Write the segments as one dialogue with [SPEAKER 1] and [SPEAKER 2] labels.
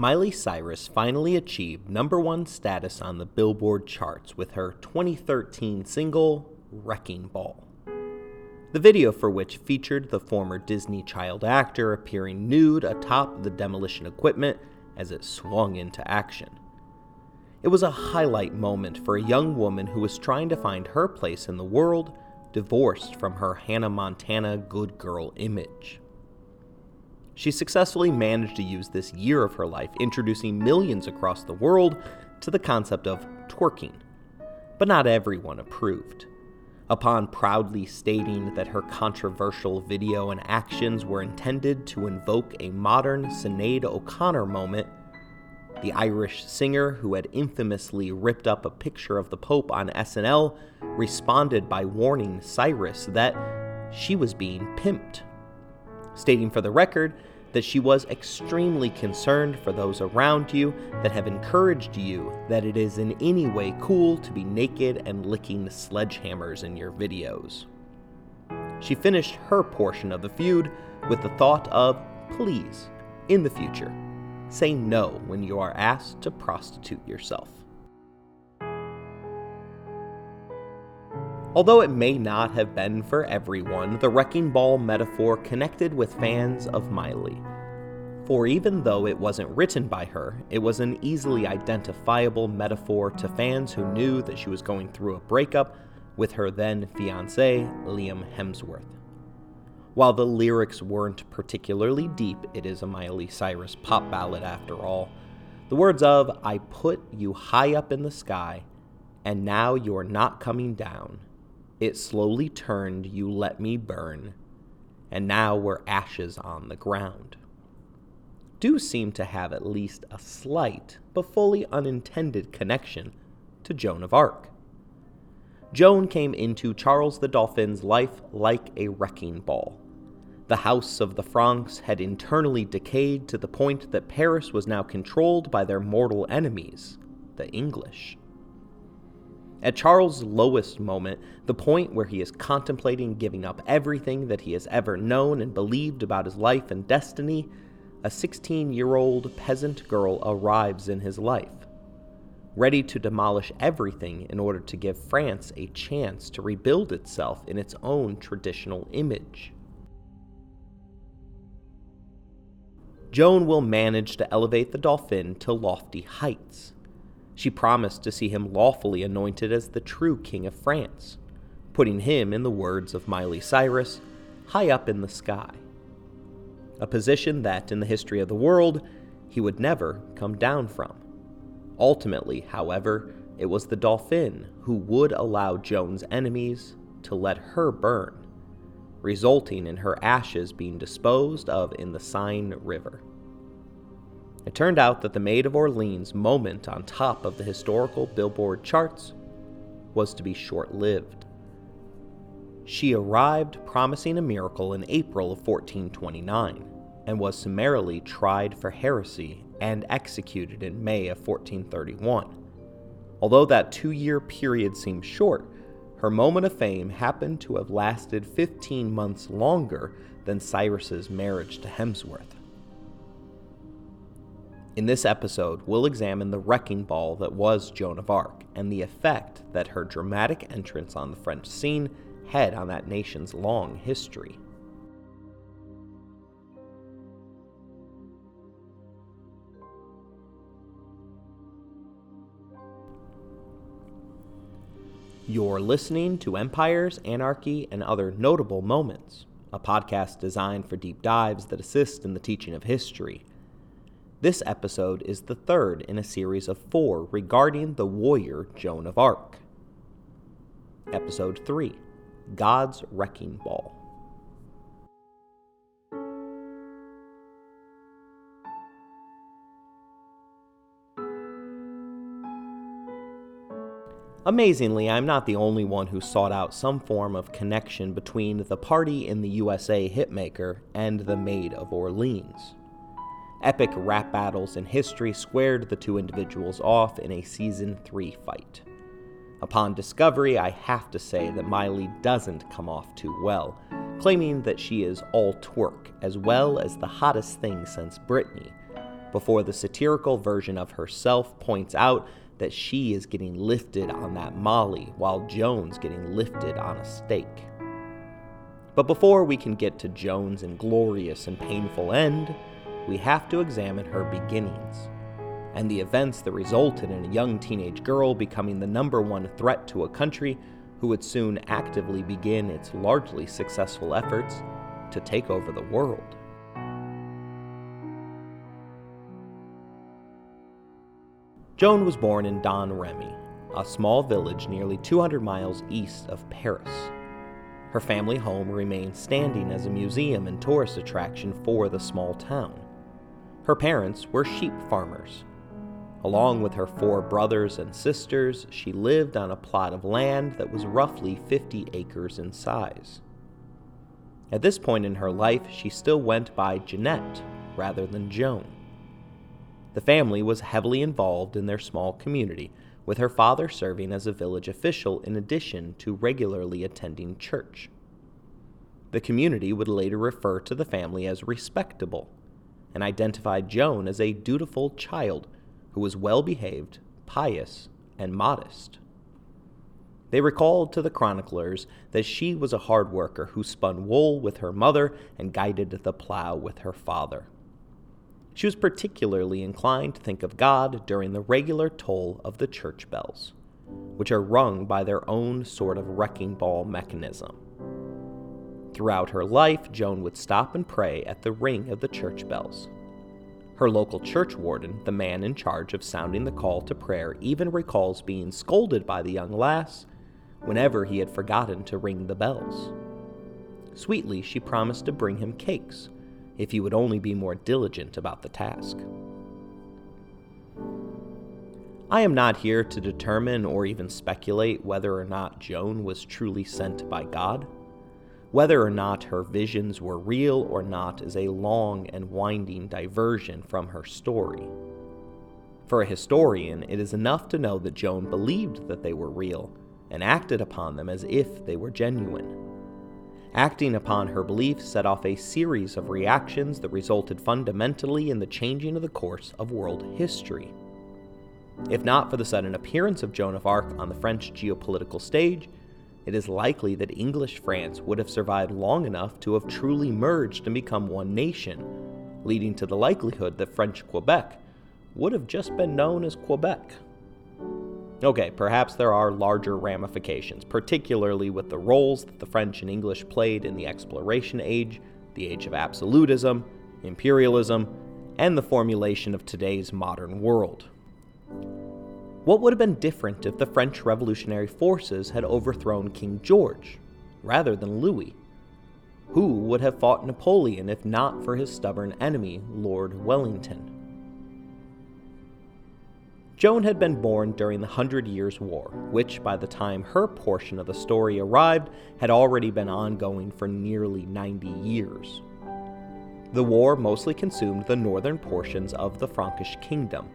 [SPEAKER 1] Miley Cyrus finally achieved number one status on the Billboard charts with her 2013 single, Wrecking Ball. The video for which featured the former Disney child actor appearing nude atop the demolition equipment as it swung into action. It was a highlight moment for a young woman who was trying to find her place in the world, divorced from her Hannah Montana good girl image. She successfully managed to use this year of her life, introducing millions across the world to the concept of twerking. But not everyone approved. Upon proudly stating that her controversial video and actions were intended to invoke a modern Sinead O'Connor moment, the Irish singer, who had infamously ripped up a picture of the Pope on SNL, responded by warning Cyrus that she was being pimped, stating for the record that she was extremely concerned for those around you that have encouraged you that it is in any way cool to be naked and licking sledgehammers in your videos. She finished her portion of the feud with the thought of, please, in the future, say no when you are asked to prostitute yourself. Although it may not have been for everyone, the wrecking ball metaphor connected with fans of Miley. For even though it wasn't written by her, it was an easily identifiable metaphor to fans who knew that she was going through a breakup with her then fiance, Liam Hemsworth. While the lyrics weren't particularly deep, it is a Miley Cyrus pop ballad after all. The words of, I put you high up in the sky, and now you're not coming down it slowly turned, you let me burn, and now we're ashes on the ground. Do seem to have at least a slight, but fully unintended connection to Joan of Arc. Joan came into Charles the Dauphin's life like a wrecking ball. The House of the Franks had internally decayed to the point that Paris was now controlled by their mortal enemies, the English. At Charles' lowest moment, the point where he is contemplating giving up everything that he has ever known and believed about his life and destiny, a 16 year old peasant girl arrives in his life, ready to demolish everything in order to give France a chance to rebuild itself in its own traditional image. Joan will manage to elevate the Dauphin to lofty heights she promised to see him lawfully anointed as the true King of France, putting him, in the words of Miley Cyrus, high up in the sky. A position that, in the history of the world, he would never come down from. Ultimately, however, it was the Dauphin who would allow Joan's enemies to let her burn, resulting in her ashes being disposed of in the Seine River. It turned out that the Maid of Orleans moment on top of the historical Billboard charts was to be short lived. She arrived promising a miracle in April of 1429 and was summarily tried for heresy and executed in May of 1431. Although that two year period seems short, her moment of fame happened to have lasted 15 months longer than Cyrus's marriage to Hemsworth. In this episode, we'll examine the wrecking ball that was Joan of Arc and the effect that her dramatic entrance on the French scene had on that nation's long history. You're listening to Empires, Anarchy, and Other Notable Moments, a podcast designed for deep dives that assist in the teaching of history. This episode is the third in a series of four regarding the warrior Joan of Arc. Episode 3 God's Wrecking Ball. Amazingly, I'm not the only one who sought out some form of connection between the party in the USA hitmaker and the Maid of Orleans. Epic rap battles in history squared the two individuals off in a Season 3 fight. Upon discovery, I have to say that Miley doesn't come off too well, claiming that she is all twerk, as well as the hottest thing since Britney. before the satirical version of herself points out that she is getting lifted on that Molly while Joan's getting lifted on a stake. But before we can get to Joan's inglorious and painful end, we have to examine her beginnings and the events that resulted in a young teenage girl becoming the number one threat to a country who would soon actively begin its largely successful efforts to take over the world. Joan was born in Domremy, a small village nearly 200 miles east of Paris. Her family home remains standing as a museum and tourist attraction for the small town. Her parents were sheep farmers. Along with her four brothers and sisters, she lived on a plot of land that was roughly 50 acres in size. At this point in her life, she still went by Jeanette rather than Joan. The family was heavily involved in their small community, with her father serving as a village official in addition to regularly attending church. The community would later refer to the family as respectable and identified Joan as a dutiful child who was well behaved, pious, and modest. They recalled to the chroniclers that she was a hard worker who spun wool with her mother and guided the plow with her father. She was particularly inclined to think of God during the regular toll of the church bells, which are rung by their own sort of wrecking ball mechanism. Throughout her life, Joan would stop and pray at the ring of the church bells. Her local church warden, the man in charge of sounding the call to prayer, even recalls being scolded by the young lass whenever he had forgotten to ring the bells. Sweetly, she promised to bring him cakes if he would only be more diligent about the task. I am not here to determine or even speculate whether or not Joan was truly sent by God. Whether or not her visions were real or not is a long and winding diversion from her story. For a historian, it is enough to know that Joan believed that they were real and acted upon them as if they were genuine. Acting upon her belief set off a series of reactions that resulted fundamentally in the changing of the course of world history. If not for the sudden appearance of Joan of Arc on the French geopolitical stage, it is likely that English France would have survived long enough to have truly merged and become one nation, leading to the likelihood that French Quebec would have just been known as Quebec. Okay, perhaps there are larger ramifications, particularly with the roles that the French and English played in the exploration age, the age of absolutism, imperialism, and the formulation of today's modern world. What would have been different if the French revolutionary forces had overthrown King George rather than Louis? Who would have fought Napoleon if not for his stubborn enemy, Lord Wellington? Joan had been born during the Hundred Years' War, which, by the time her portion of the story arrived, had already been ongoing for nearly 90 years. The war mostly consumed the northern portions of the Frankish kingdom,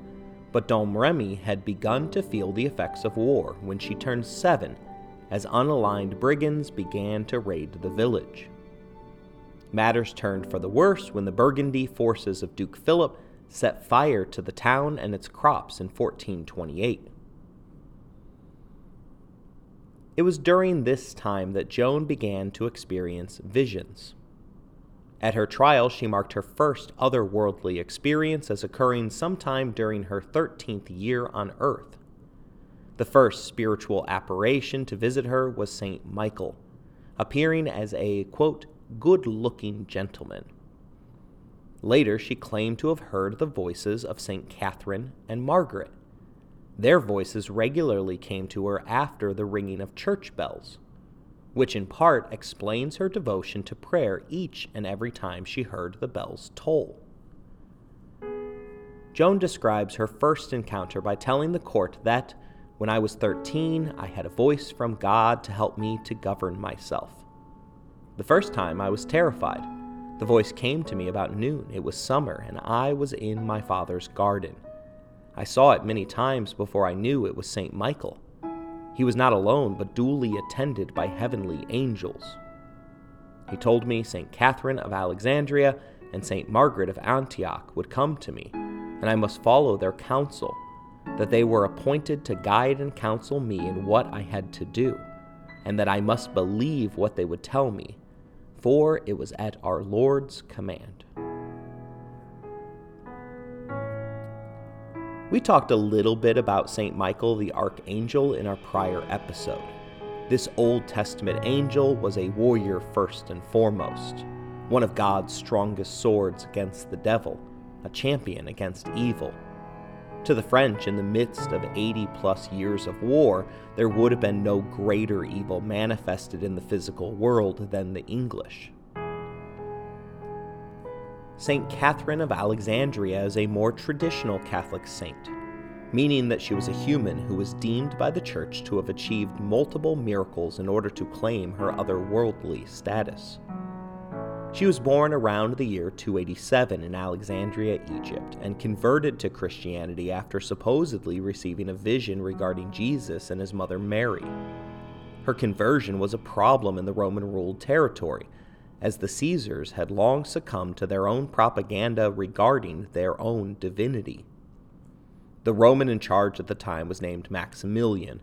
[SPEAKER 1] but Domremy had begun to feel the effects of war when she turned seven, as unaligned brigands began to raid the village. Matters turned for the worse when the Burgundy forces of Duke Philip set fire to the town and its crops in 1428. It was during this time that Joan began to experience visions. At her trial, she marked her first otherworldly experience as occurring sometime during her 13th year on earth. The first spiritual apparition to visit her was St. Michael, appearing as a, quote, good looking gentleman Later, she claimed to have heard the voices of St. Catherine and Margaret. Their voices regularly came to her after the ringing of church bells, which in part explains her devotion to prayer each and every time she heard the bells toll. Joan describes her first encounter by telling the court that, when I was 13, I had a voice from God to help me to govern myself. The first time I was terrified. The voice came to me about noon. It was summer, and I was in my father's garden. I saw it many times before I knew it was St. Michael. He was not alone, but duly attended by heavenly angels. He told me St. Catherine of Alexandria and St. Margaret of Antioch would come to me, and I must follow their counsel, that they were appointed to guide and counsel me in what I had to do, and that I must believe what they would tell me, for it was at our Lord's command. We talked a little bit about St. Michael the Archangel in our prior episode. This Old Testament angel was a warrior first and foremost, one of God's strongest swords against the devil, a champion against evil. To the French, in the midst of 80 plus years of war, there would have been no greater evil manifested in the physical world than the English. St. Catherine of Alexandria is a more traditional Catholic saint, meaning that she was a human who was deemed by the Church to have achieved multiple miracles in order to claim her otherworldly status. She was born around the year 287 in Alexandria, Egypt, and converted to Christianity after supposedly receiving a vision regarding Jesus and his mother Mary. Her conversion was a problem in the Roman ruled territory, as the Caesars had long succumbed to their own propaganda regarding their own divinity. The Roman in charge at the time was named Maximilian,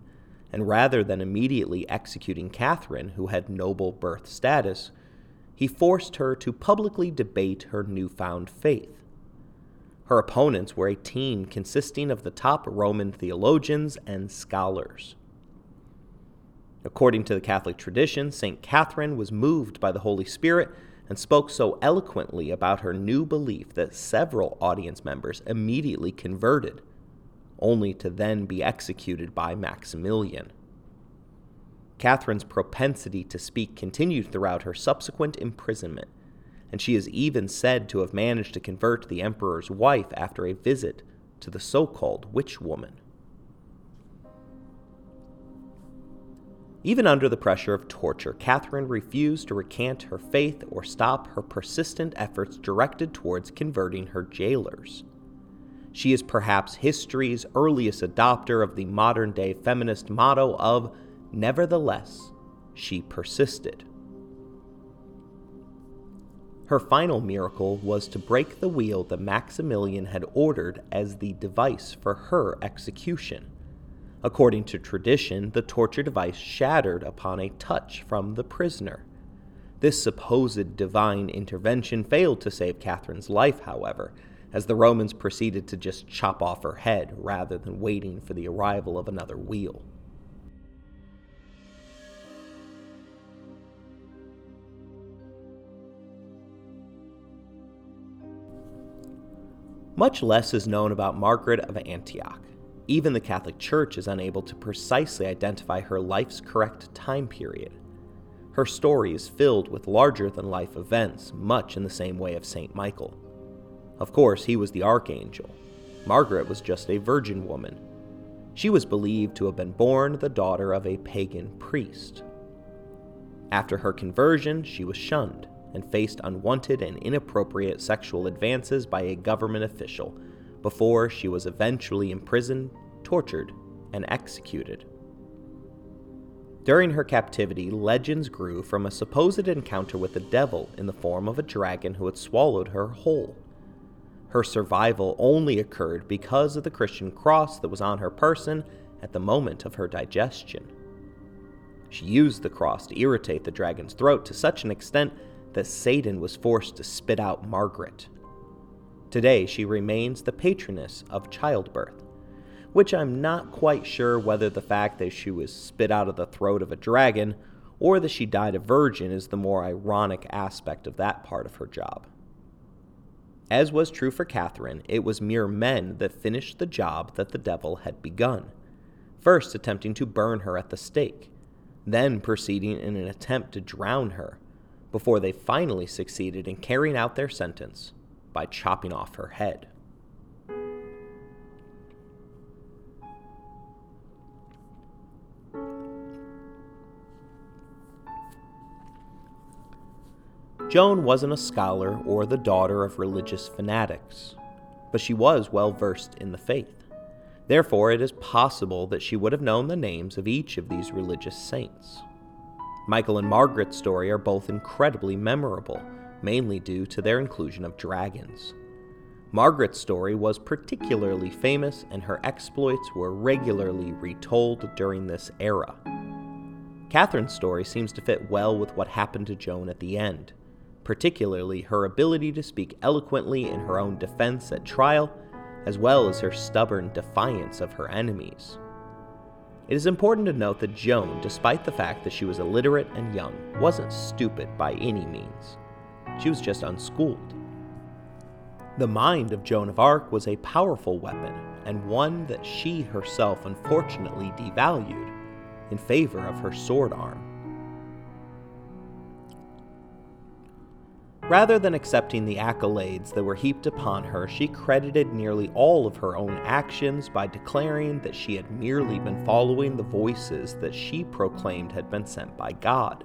[SPEAKER 1] and rather than immediately executing Catherine, who had noble birth status, he forced her to publicly debate her newfound faith. Her opponents were a team consisting of the top Roman theologians and scholars. According to the Catholic tradition, St. Catherine was moved by the Holy Spirit and spoke so eloquently about her new belief that several audience members immediately converted, only to then be executed by Maximilian. Catherine's propensity to speak continued throughout her subsequent imprisonment, and she is even said to have managed to convert the emperor's wife after a visit to the so called witch woman. Even under the pressure of torture, Catherine refused to recant her faith or stop her persistent efforts directed towards converting her jailers. She is perhaps history's earliest adopter of the modern day feminist motto of, Nevertheless, she persisted. Her final miracle was to break the wheel that Maximilian had ordered as the device for her execution. According to tradition, the torture device shattered upon a touch from the prisoner. This supposed divine intervention failed to save Catherine's life, however, as the Romans proceeded to just chop off her head rather than waiting for the arrival of another wheel. Much less is known about Margaret of Antioch. Even the Catholic Church is unable to precisely identify her life's correct time period. Her story is filled with larger than life events, much in the same way of St. Michael. Of course, he was the archangel. Margaret was just a virgin woman. She was believed to have been born the daughter of a pagan priest. After her conversion, she was shunned and faced unwanted and inappropriate sexual advances by a government official before she was eventually imprisoned, tortured, and executed. During her captivity, legends grew from a supposed encounter with the devil in the form of a dragon who had swallowed her whole. Her survival only occurred because of the Christian cross that was on her person at the moment of her digestion. She used the cross to irritate the dragon's throat to such an extent that Satan was forced to spit out Margaret. Today, she remains the patroness of childbirth, which I'm not quite sure whether the fact that she was spit out of the throat of a dragon or that she died a virgin is the more ironic aspect of that part of her job. As was true for Catherine, it was mere men that finished the job that the devil had begun, first attempting to burn her at the stake, then proceeding in an attempt to drown her, before they finally succeeded in carrying out their sentence by chopping off her head. Joan wasn't a scholar or the daughter of religious fanatics, but she was well versed in the faith. Therefore, it is possible that she would have known the names of each of these religious saints. Michael and Margaret's story are both incredibly memorable, mainly due to their inclusion of dragons. Margaret's story was particularly famous, and her exploits were regularly retold during this era. Catherine's story seems to fit well with what happened to Joan at the end, particularly her ability to speak eloquently in her own defense at trial, as well as her stubborn defiance of her enemies. It is important to note that Joan, despite the fact that she was illiterate and young, wasn't stupid by any means. She was just unschooled. The mind of Joan of Arc was a powerful weapon, and one that she herself unfortunately devalued in favor of her sword arm. Rather than accepting the accolades that were heaped upon her, she credited nearly all of her own actions by declaring that she had merely been following the voices that she proclaimed had been sent by God.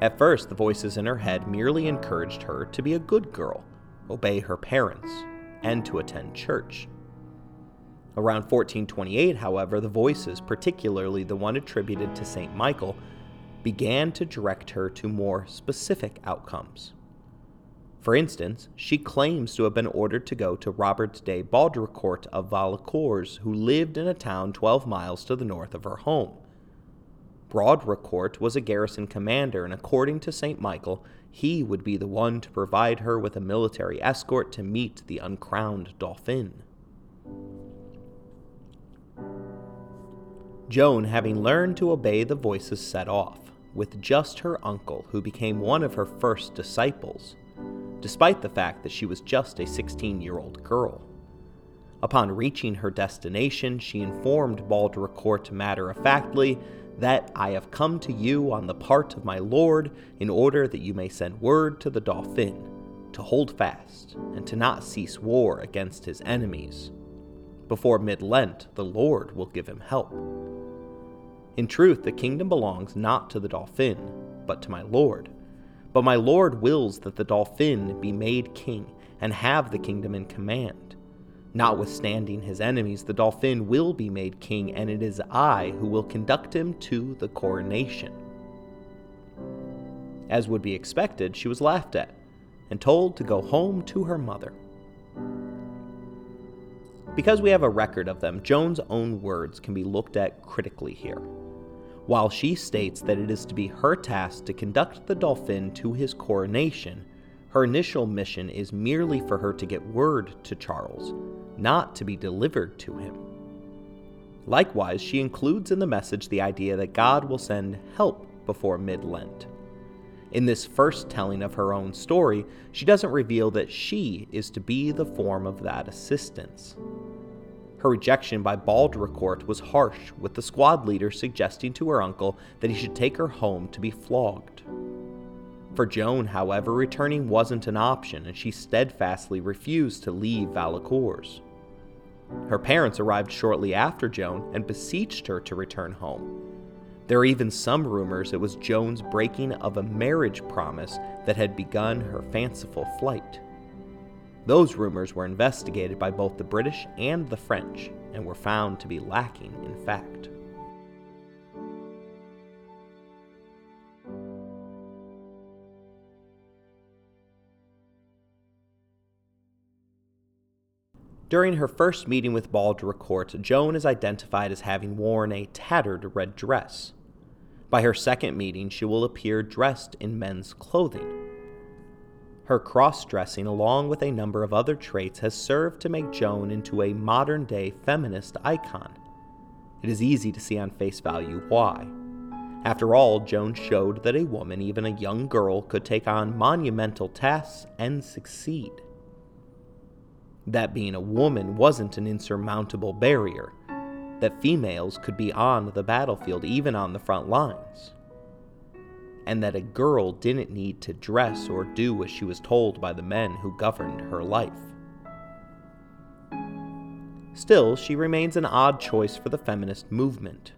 [SPEAKER 1] At first, the voices in her head merely encouraged her to be a good girl obey her parents, and to attend church. Around 1428, however, the voices, particularly the one attributed to St. Michael, began to direct her to more specific outcomes. For instance, she claims to have been ordered to go to Robert de Baudricourt of Vaucouleurs, who lived in a town 12 miles to the north of her home. Baudricourt was a garrison commander, and according to St. Michael, he would be the one to provide her with a military escort to meet the uncrowned Dauphin. Joan, having learned to obey the voices, set off, with just her uncle, who became one of her first disciples, despite the fact that she was just a 16 year old girl. Upon reaching her destination, she informed Baudricourt matter of factly that I have come to you on the part of my Lord, in order that you may send word to the Dauphin to hold fast and to not cease war against his enemies. Before mid Lent, the Lord will give him help. In truth, the kingdom belongs not to the Dauphin, but to my Lord. But my Lord wills that the Dauphin be made king and have the kingdom in command. Notwithstanding his enemies, the Dauphin will be made king, and it is I who will conduct him to the coronation. As would be expected, she was laughed at and told to go home to her mother. Because we have a record of them, Joan's own words can be looked at critically here. While she states that it is to be her task to conduct the Dauphin to his coronation, her initial mission is merely for her to get word to Charles, not to be delivered to him. Likewise, she includes in the message the idea that God will send help before mid Lent. In this first telling of her own story, she doesn't reveal that she is to be the form of that assistance. Her rejection by Baudricourt was harsh, with the squad leader suggesting to her uncle that he should take her home to be flogged. For Joan, however, returning wasn't an option, and she steadfastly refused to leave Vaucouleurs. Her parents arrived shortly after Joan and beseeched her to return home. There are even some rumors it was Joan's breaking of a marriage promise that had begun her fanciful flight. Those rumors were investigated by both the British and the French and were found to be lacking in fact. During her first meeting with Baudricourt, Joan is identified as having worn a tattered red dress. By her second meeting, she will appear dressed in men's clothing. Her cross dressing, along with a number of other traits, has served to make Joan into a modern day feminist icon. It is easy to see on face value why. After all, Joan showed that a woman, even a young girl, could take on monumental tasks and succeed that being a woman wasn't an insurmountable barrier, that females could be on the battlefield, even on the front lines, and that a girl didn't need to dress or do as she was told by the men who governed her life. Still, she remains an odd choice for the feminist movement.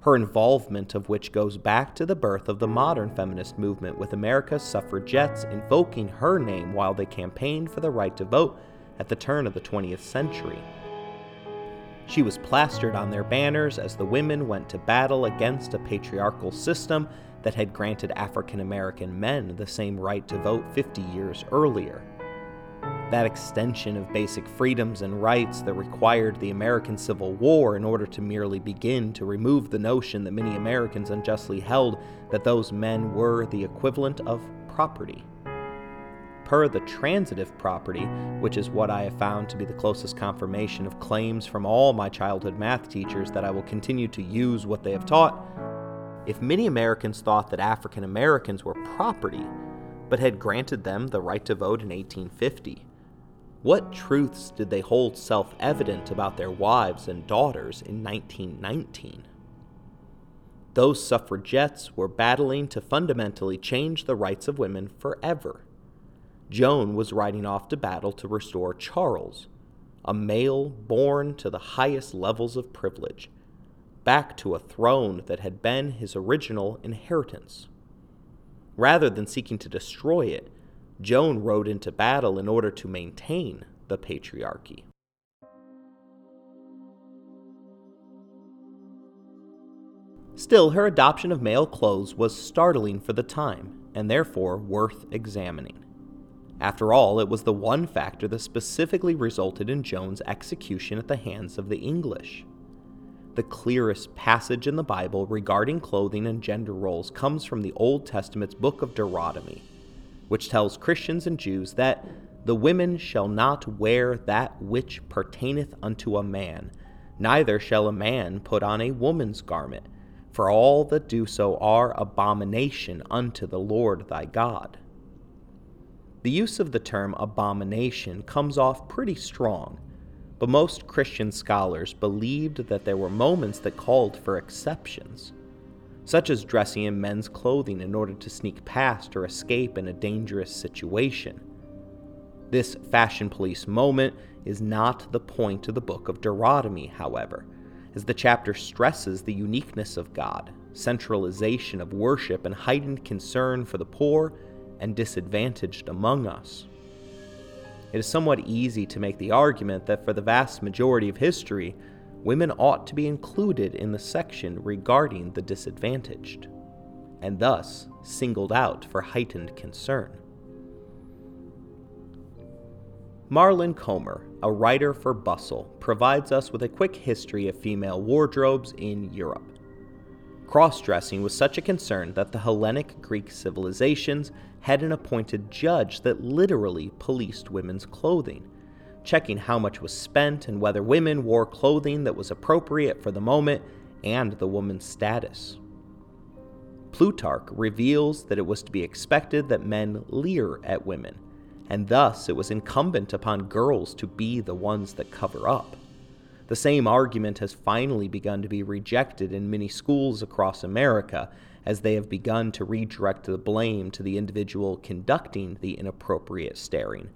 [SPEAKER 1] Her involvement of which goes back to the birth of the modern feminist movement, with America's suffragettes invoking her name while they campaigned for the right to vote at the turn of the 20th century. She was plastered on their banners as the women went to battle against a patriarchal system that had granted African American men the same right to vote 50 years earlier. That extension of basic freedoms and rights that required the American Civil War in order to merely begin to remove the notion that many Americans unjustly held that those men were the equivalent of property. Per the transitive property, which is what I have found to be the closest confirmation of claims from all my childhood math teachers that I will continue to use what they have taught, if many Americans thought that African Americans were property, but had granted them the right to vote in 1850, what truths did they hold self evident about their wives and daughters in 1919? Those suffragettes were battling to fundamentally change the rights of women forever. Joan was riding off to battle to restore Charles, a male born to the highest levels of privilege back to a throne that had been his original inheritance. Rather than seeking to destroy it, Joan rode into battle in order to maintain the patriarchy. Still, her adoption of male clothes was startling for the time, and therefore worth examining. After all, it was the one factor that specifically resulted in Joan's execution at the hands of the English the clearest passage in the Bible regarding clothing and gender roles comes from the Old Testament's book of Deuteronomy, which tells Christians and Jews that the women shall not wear that which pertaineth unto a man, neither shall a man put on a woman's garment, for all that do so are abomination unto the Lord thy God. The use of the term abomination comes off pretty strong but most Christian scholars believed that there were moments that called for exceptions, such as dressing in men's clothing in order to sneak past or escape in a dangerous situation. This fashion police moment is not the point of the book of Deuteronomy, however, as the chapter stresses the uniqueness of God, centralization of worship, and heightened concern for the poor and disadvantaged among us it is somewhat easy to make the argument that for the vast majority of history, women ought to be included in the section regarding the disadvantaged, and thus singled out for heightened concern. Marlen Komar, a writer for Bustle, provides us with a quick history of female wardrobes in Europe. Cross dressing was such a concern that the Hellenic Greek civilizations had an appointed judge that literally policed women's clothing, checking how much was spent and whether women wore clothing that was appropriate for the moment and the woman's status. Plutarch reveals that it was to be expected that men leer at women, and thus it was incumbent upon girls to be the ones that cover up. The same argument has finally begun to be rejected in many schools across America as they have begun to redirect the blame to the individual conducting the inappropriate staring,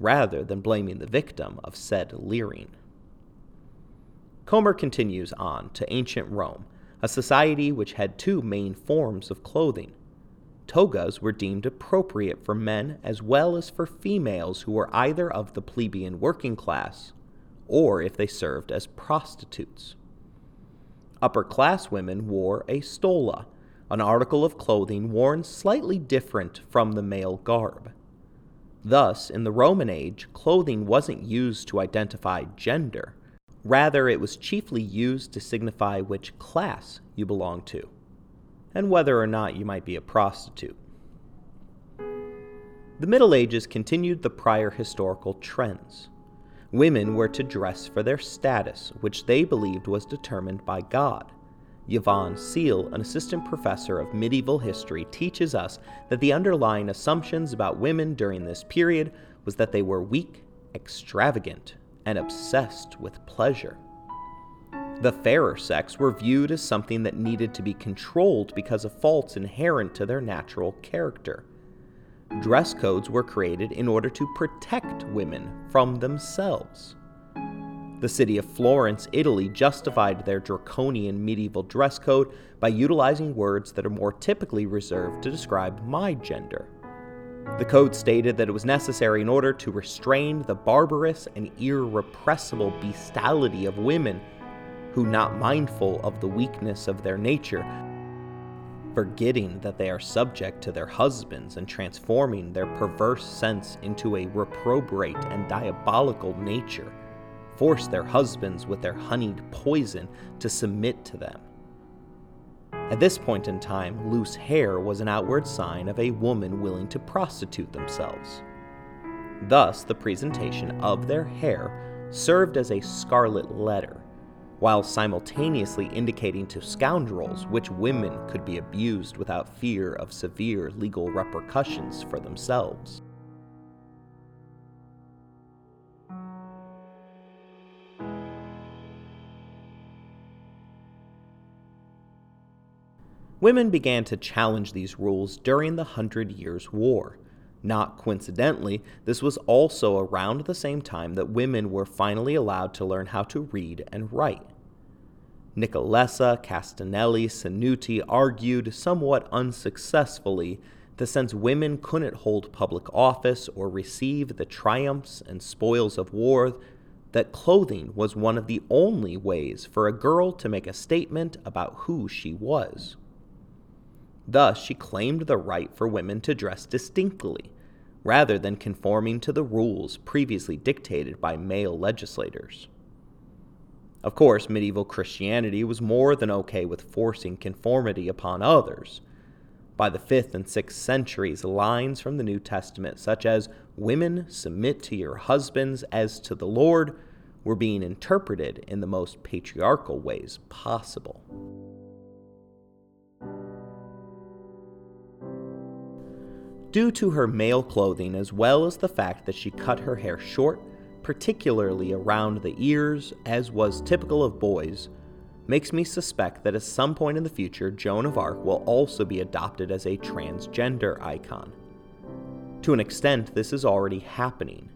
[SPEAKER 1] rather than blaming the victim of said leering. Komar continues on to ancient Rome, a society which had two main forms of clothing. Togas were deemed appropriate for men as well as for females who were either of the plebeian working class or if they served as prostitutes. Upper class women wore a stola, an article of clothing worn slightly different from the male garb. Thus, in the Roman age, clothing wasn't used to identify gender. Rather, it was chiefly used to signify which class you belonged to, and whether or not you might be a prostitute. The Middle Ages continued the prior historical trends. Women were to dress for their status, which they believed was determined by God. Yvonne Seale, an assistant professor of medieval history, teaches us that the underlying assumptions about women during this period was that they were weak, extravagant, and obsessed with pleasure. The fairer sex were viewed as something that needed to be controlled because of faults inherent to their natural character. Dress codes were created in order to protect women from themselves. The city of Florence, Italy, justified their draconian medieval dress code by utilizing words that are more typically reserved to describe my gender. The code stated that it was necessary in order to restrain the barbarous and irrepressible bestiality of women who, not mindful of the weakness of their nature, forgetting that they are subject to their husbands and transforming their perverse sense into a reprobate and diabolical nature, force their husbands with their honeyed poison to submit to them. At this point in time, loose hair was an outward sign of a woman willing to prostitute themselves. Thus, the presentation of their hair served as a scarlet letter, while simultaneously indicating to scoundrels which women could be abused without fear of severe legal repercussions for themselves. Women began to challenge these rules during the Hundred Years' War. Not coincidentally, this was also around the same time that women were finally allowed to learn how to read and write. Nicolosa, Castellani, Sanuti argued, somewhat unsuccessfully, that since women couldn't hold public office or receive the triumphs and spoils of war, that clothing was one of the only ways for a girl to make a statement about who she was. Thus, she claimed the right for women to dress distinctly, rather than conforming to the rules previously dictated by male legislators. Of course, medieval Christianity was more than okay with forcing conformity upon others. By the 5th and 6th centuries, lines from the New Testament, such as, Women submit to your husbands as to the Lord, were being interpreted in the most patriarchal ways possible. due to her male clothing as well as the fact that she cut her hair short, particularly around the ears, as was typical of boys, makes me suspect that at some point in the future, Joan of Arc will also be adopted as a transgender icon. To an extent, this is already happening.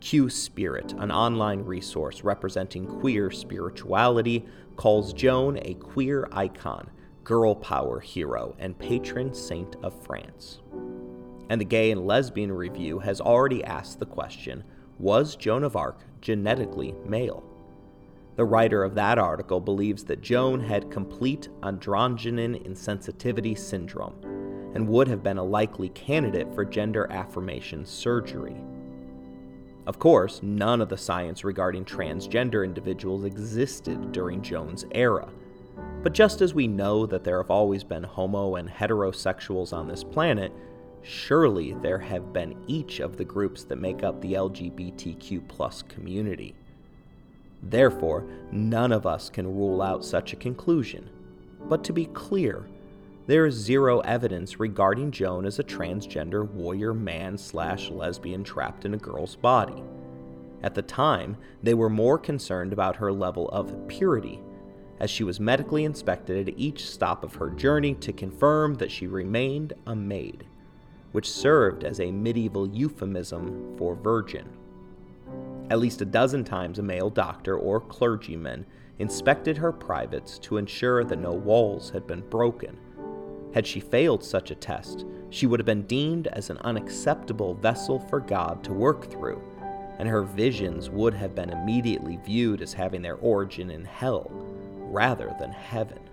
[SPEAKER 1] Q Spirit, an online resource representing queer spirituality, calls Joan a queer icon, girl power hero, and patron saint of France and the Gay and Lesbian Review has already asked the question Was Joan of Arc genetically male? The writer of that article believes that Joan had complete androgen insensitivity syndrome and would have been a likely candidate for gender affirmation surgery. Of course, none of the science regarding transgender individuals existed during Joan's era. But just as we know that there have always been homo and heterosexuals on this planet, surely there have been each of the groups that make up the LGBTQ plus community. Therefore, none of us can rule out such a conclusion. But to be clear, there is zero evidence regarding Joan as a transgender warrior man slash lesbian trapped in a girl's body. At the time, they were more concerned about her level of purity, as she was medically inspected at each stop of her journey to confirm that she remained a maid which served as a medieval euphemism for virgin. At least a dozen times, a male doctor or clergyman inspected her privates to ensure that no walls had been broken. Had she failed such a test, she would have been deemed as an unacceptable vessel for God to work through, and her visions would have been immediately viewed as having their origin in hell rather than heaven.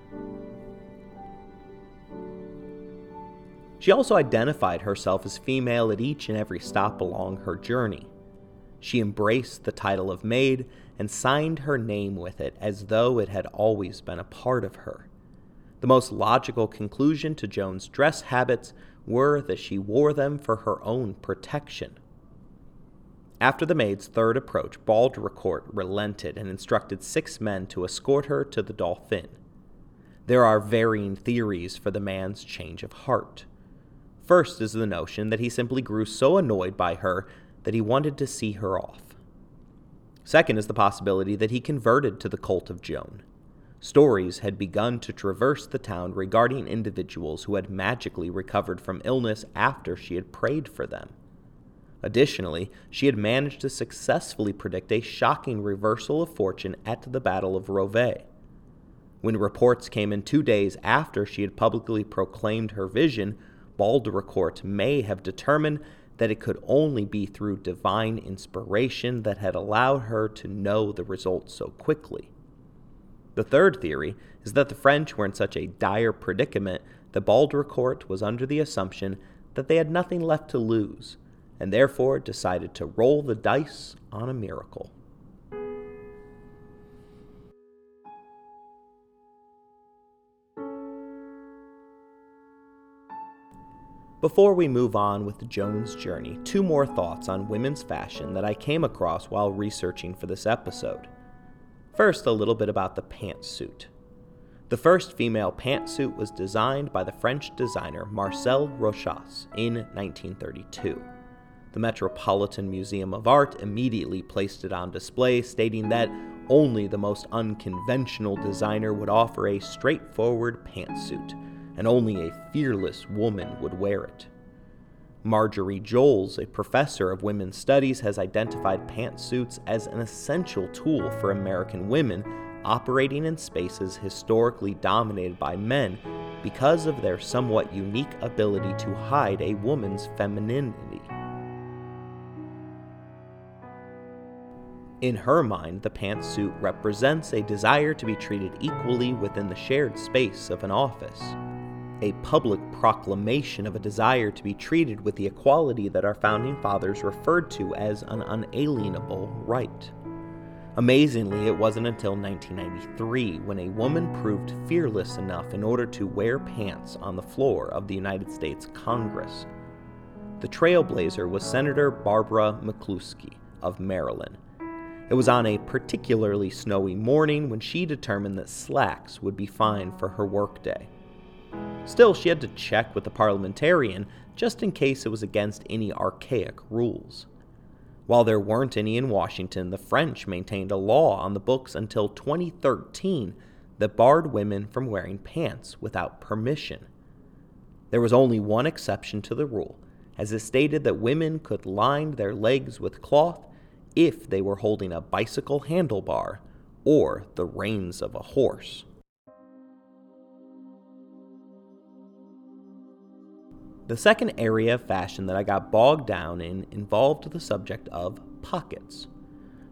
[SPEAKER 1] She also identified herself as female at each and every stop along her journey. She embraced the title of maid and signed her name with it as though it had always been a part of her. The most logical conclusion to Joan's dress habits were that she wore them for her own protection. After the maid's third approach, Baudricourt relented and instructed six men to escort her to the Dauphin. There are varying theories for the man's change of heart. First is the notion that he simply grew so annoyed by her that he wanted to see her off. Second is the possibility that he converted to the cult of Joan. Stories had begun to traverse the town regarding individuals who had magically recovered from illness after she had prayed for them. Additionally, she had managed to successfully predict a shocking reversal of fortune at the Battle of Rouvray. When reports came in two days after she had publicly proclaimed her vision, Baudricourt may have determined that it could only be through divine inspiration that had allowed her to know the result so quickly. The third theory is that the French were in such a dire predicament the Baudricourt was under the assumption that they had nothing left to lose, and therefore decided to roll the dice on a miracle. Before we move on with Joan's journey, two more thoughts on women's fashion that I came across while researching for this episode. First, a little bit about the pantsuit. The first female pantsuit was designed by the French designer Marcel Rochas in 1932. The Metropolitan Museum of Art immediately placed it on display, stating that only the most unconventional designer would offer a straightforward pantsuit and only a fearless woman would wear it. Marjorie Jolles, a professor of women's studies, has identified pantsuits as an essential tool for American women operating in spaces historically dominated by men because of their somewhat unique ability to hide a woman's femininity. In her mind, the pantsuit represents a desire to be treated equally within the shared space of an office a public proclamation of a desire to be treated with the equality that our founding fathers referred to as an unalienable right. Amazingly, it wasn't until 1993 when a woman proved fearless enough in order to wear pants on the floor of the United States Congress. The trailblazer was Senator Barbara Mikulski of Maryland. It was on a particularly snowy morning when she determined that slacks would be fine for her workday. Still, she had to check with the parliamentarian just in case it was against any archaic rules. While there weren't any in Washington, the French maintained a law on the books until 2013 that barred women from wearing pants without permission. There was only one exception to the rule, as it stated that women could line their legs with cloth if they were holding a bicycle handlebar or the reins of a horse. The second area of fashion that I got bogged down in involved the subject of pockets.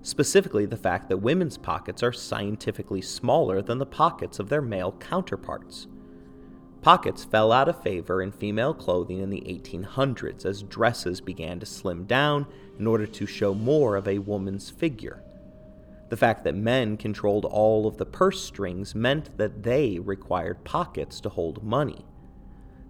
[SPEAKER 1] Specifically, the fact that women's pockets are scientifically smaller than the pockets of their male counterparts. Pockets fell out of favor in female clothing in the 1800s as dresses began to slim down in order to show more of a woman's figure. The fact that men controlled all of the purse strings meant that they required pockets to hold money.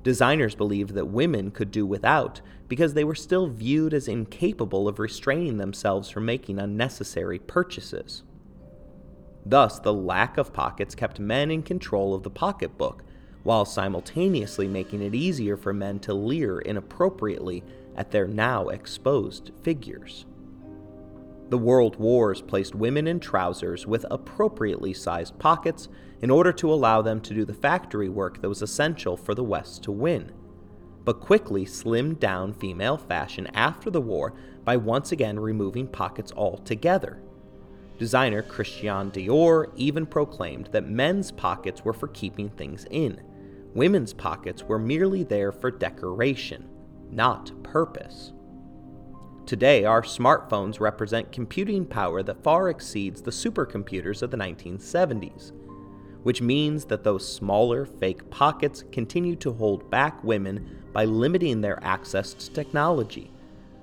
[SPEAKER 1] Designers believed that women could do without because they were still viewed as incapable of restraining themselves from making unnecessary purchases. Thus, the lack of pockets kept men in control of the pocketbook, while simultaneously making it easier for men to leer inappropriately at their now exposed figures. The World Wars placed women in trousers with appropriately sized pockets in order to allow them to do the factory work that was essential for the West to win, but quickly slimmed down female fashion after the war by once again removing pockets altogether. Designer Christian Dior even proclaimed that men's pockets were for keeping things in. Women's pockets were merely there for decoration, not purpose. Today, our smartphones represent computing power that far exceeds the supercomputers of the 1970s, which means that those smaller, fake pockets continue to hold back women by limiting their access to technology,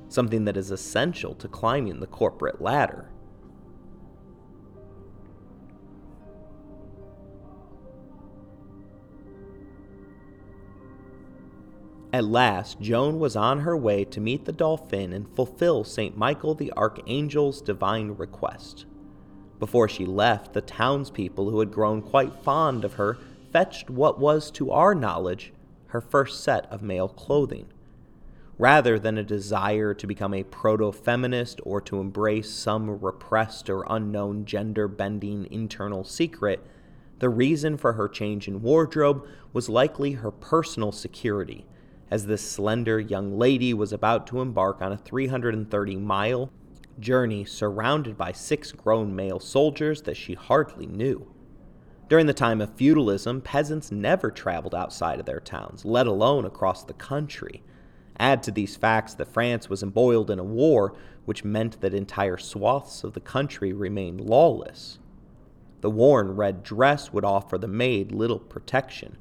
[SPEAKER 1] something that is essential to climbing the corporate ladder. At last, Joan was on her way to meet the Dauphin and fulfill St. Michael the Archangel's divine request. Before she left, the townspeople who had grown quite fond of her fetched what was, to our knowledge, her first set of male clothing. Rather than a desire to become a proto feminist or to embrace some repressed or unknown gender bending internal secret, the reason for her change in wardrobe was likely her personal security as this slender young lady was about to embark on a 330 mile journey surrounded by six grown male soldiers that she hardly knew. During the time of feudalism, peasants never traveled outside of their towns, let alone across the country. Add to these facts that France was embroiled in a war, which meant that entire swaths of the country remained lawless. The worn red dress would offer the maid little protection,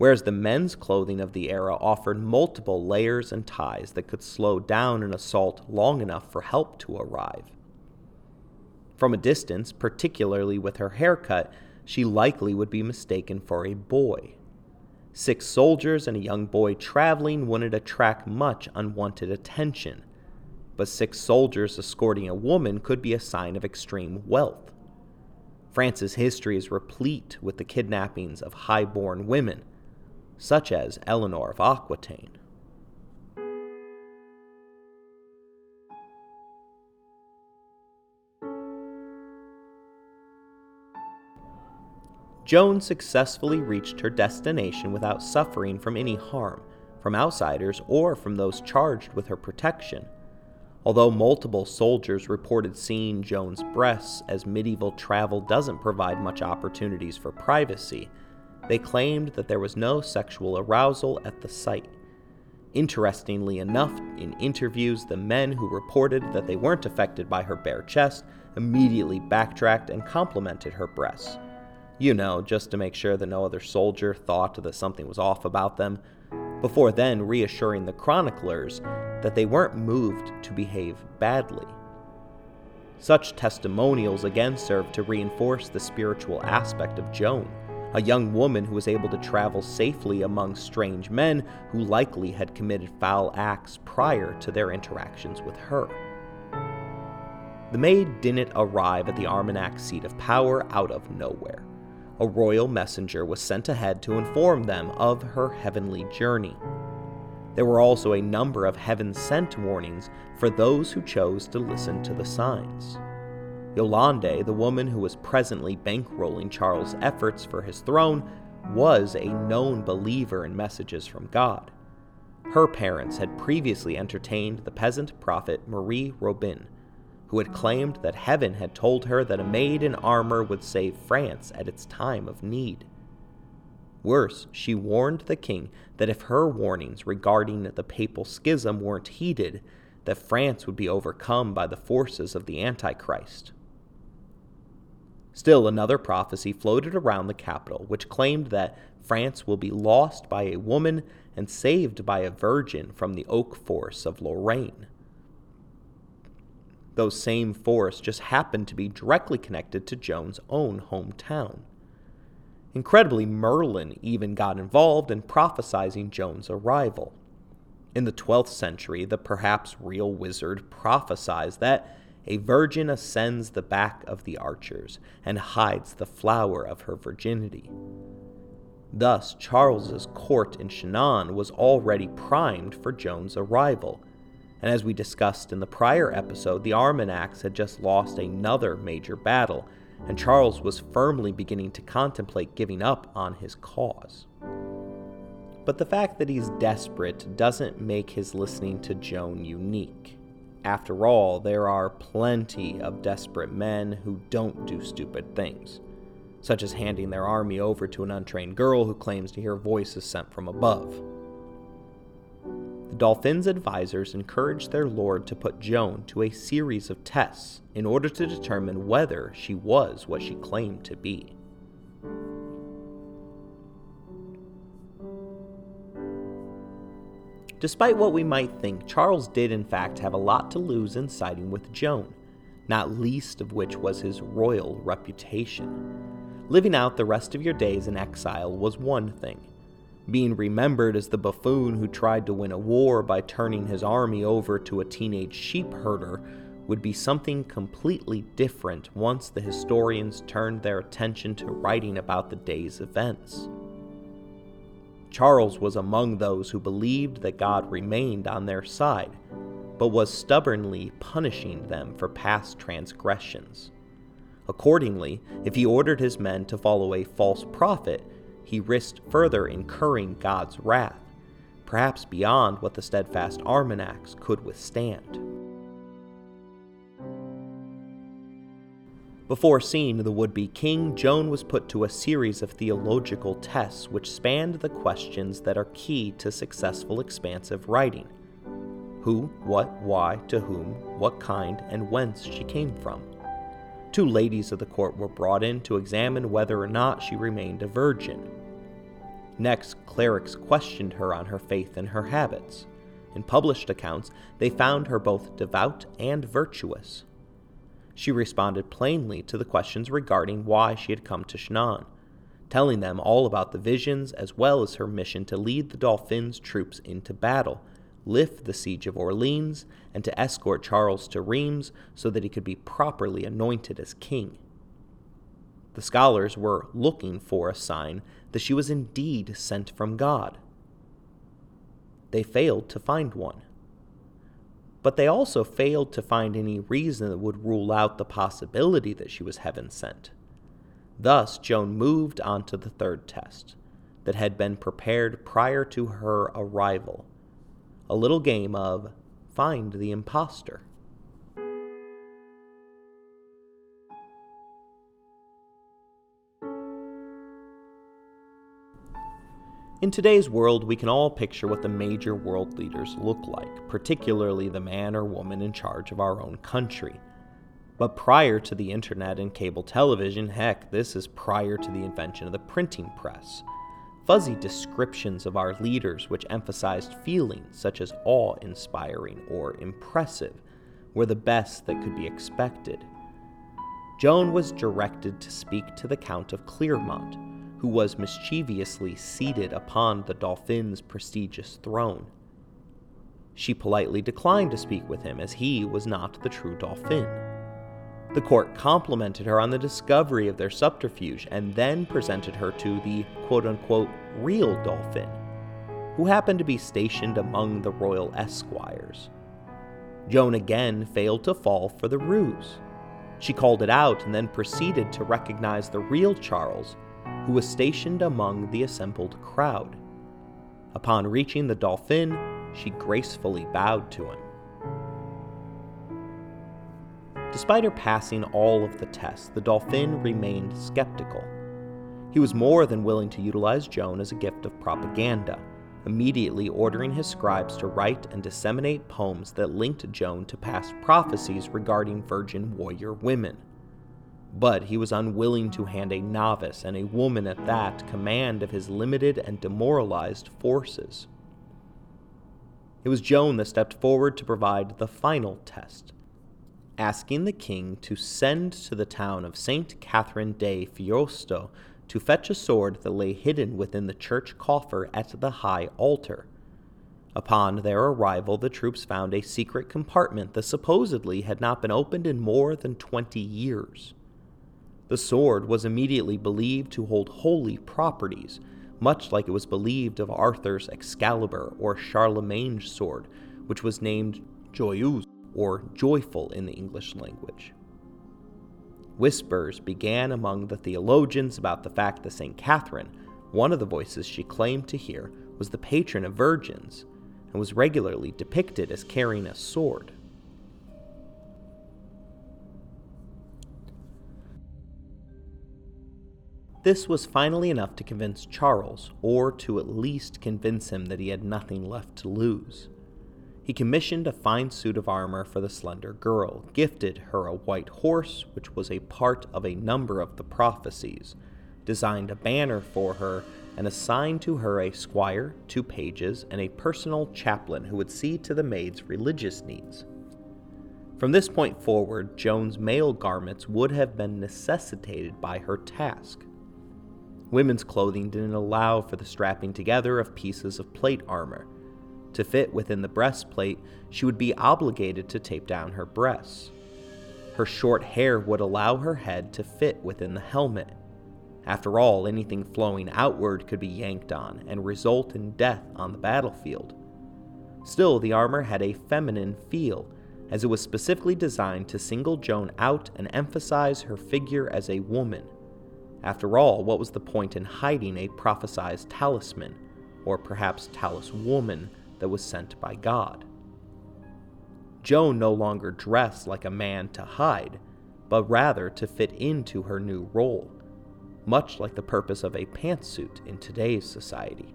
[SPEAKER 1] whereas the men's clothing of the era offered multiple layers and ties that could slow down an assault long enough for help to arrive. From a distance, particularly with her haircut, she likely would be mistaken for a boy. Six soldiers and a young boy traveling wouldn't attract much unwanted attention, but six soldiers escorting a woman could be a sign of extreme wealth. France's history is replete with the kidnappings of high born women, such as Eleanor of Aquitaine. Joan successfully reached her destination without suffering from any harm, from outsiders or from those charged with her protection. Although multiple soldiers reported seeing Joan's breasts, as medieval travel doesn't provide much opportunities for privacy, they claimed that there was no sexual arousal at the site. Interestingly enough, in interviews, the men who reported that they weren't affected by her bare chest immediately backtracked and complimented her breasts. You know, just to make sure that no other soldier thought that something was off about them, before then reassuring the chroniclers that they weren't moved to behave badly. Such testimonials again served to reinforce the spiritual aspect of Joan a young woman who was able to travel safely among strange men who likely had committed foul acts prior to their interactions with her. The maid didn't arrive at the Armagnac seat of power out of nowhere. A royal messenger was sent ahead to inform them of her heavenly journey. There were also a number of heaven sent warnings for those who chose to listen to the signs. Yolande, the woman who was presently bankrolling Charles' efforts for his throne, was a known believer in messages from God. Her parents had previously entertained the peasant prophet Marie Robin, who had claimed that heaven had told her that a maid in armor would save France at its time of need. Worse, she warned the king that if her warnings regarding the papal schism weren't heeded, that France would be overcome by the forces of the Antichrist. Still, another prophecy floated around the capital, which claimed that France will be lost by a woman and saved by a virgin from the oak forests of Lorraine. Those same forests just happened to be directly connected to Joan's own hometown. Incredibly, Merlin even got involved in prophesying Joan's arrival. In the 12th century, the perhaps real wizard prophesied that a virgin ascends the back of the archers and hides the flower of her virginity. Thus, Charles's court in Chinon was already primed for Joan's arrival, and as we discussed in the prior episode, the Armagnacs had just lost another major battle, and Charles was firmly beginning to contemplate giving up on his cause. But the fact that he's desperate doesn't make his listening to Joan unique. After all, there are plenty of desperate men who don't do stupid things, such as handing their army over to an untrained girl who claims to hear voices sent from above. The Dauphin's advisors encouraged their lord to put Joan to a series of tests in order to determine whether she was what she claimed to be. Despite what we might think, Charles did in fact have a lot to lose in siding with Joan, not least of which was his royal reputation. Living out the rest of your days in exile was one thing. Being remembered as the buffoon who tried to win a war by turning his army over to a teenage sheep herder would be something completely different once the historians turned their attention to writing about the day's events. Charles was among those who believed that God remained on their side, but was stubbornly punishing them for past transgressions. Accordingly, if he ordered his men to follow a false prophet, he risked further incurring God's wrath, perhaps beyond what the steadfast Armagnacs could withstand. Before seeing the would be king, Joan was put to a series of theological tests which spanned the questions that are key to successful expansive writing who, what, why, to whom, what kind, and whence she came from. Two ladies of the court were brought in to examine whether or not she remained a virgin. Next, clerics questioned her on her faith and her habits. In published accounts, they found her both devout and virtuous. She responded plainly to the questions regarding why she had come to Chinon, telling them all about the visions as well as her mission to lead the Dauphin's troops into battle, lift the siege of Orleans, and to escort Charles to Reims so that he could be properly anointed as king. The scholars were looking for a sign that she was indeed sent from God. They failed to find one. But they also failed to find any reason that would rule out the possibility that she was heaven sent. Thus, Joan moved on to the third test that had been prepared prior to her arrival a little game of Find the Impostor. In today's world, we can all picture what the major world leaders look like, particularly the man or woman in charge of our own country. But prior to the internet and cable television, heck, this is prior to the invention of the printing press. Fuzzy descriptions of our leaders, which emphasized feelings such as awe inspiring or impressive, were the best that could be expected. Joan was directed to speak to the Count of Clermont, who was mischievously seated upon the Dauphin's prestigious throne. She politely declined to speak with him, as he was not the true Dauphin. The court complimented her on the discovery of their subterfuge and then presented her to the quote unquote real Dauphin, who happened to be stationed among the royal esquires. Joan again failed to fall for the ruse. She called it out and then proceeded to recognize the real Charles who was stationed among the assembled crowd. Upon reaching the Dauphin, she gracefully bowed to him. Despite her passing all of the tests, the Dauphin remained skeptical. He was more than willing to utilize Joan as a gift of propaganda, immediately ordering his scribes to write and disseminate poems that linked Joan to past prophecies regarding virgin warrior women but he was unwilling to hand a novice, and a woman at that, command of his limited and demoralized forces. It was Joan that stepped forward to provide the final test, asking the king to send to the town of St. Catherine de Fierbois to fetch a sword that lay hidden within the church coffer at the high altar. Upon their arrival, the troops found a secret compartment that supposedly had not been opened in more than twenty years. The sword was immediately believed to hold holy properties, much like it was believed of Arthur's Excalibur or Charlemagne's sword, which was named Joyeuse, or joyful in the English language. Whispers began among the theologians about the fact that St. Catherine, one of the voices she claimed to hear, was the patron of virgins and was regularly depicted as carrying a sword. This was finally enough to convince Charles, or to at least convince him that he had nothing left to lose. He commissioned a fine suit of armor for the slender girl, gifted her a white horse, which was a part of a number of the prophecies, designed a banner for her, and assigned to her a squire, two pages, and a personal chaplain who would see to the maid's religious needs. From this point forward, Joan's male garments would have been necessitated by her task. Women's clothing didn't allow for the strapping together of pieces of plate armor. To fit within the breastplate, she would be obligated to tape down her breasts. Her short hair would allow her head to fit within the helmet. After all, anything flowing outward could be yanked on and result in death on the battlefield. Still, the armor had a feminine feel, as it was specifically designed to single Joan out and emphasize her figure as a woman. After all, what was the point in hiding a prophesied talisman, or perhaps taliswoman, that was sent by God? Joan no longer dressed like a man to hide, but rather to fit into her new role, much like the purpose of a pantsuit in today's society.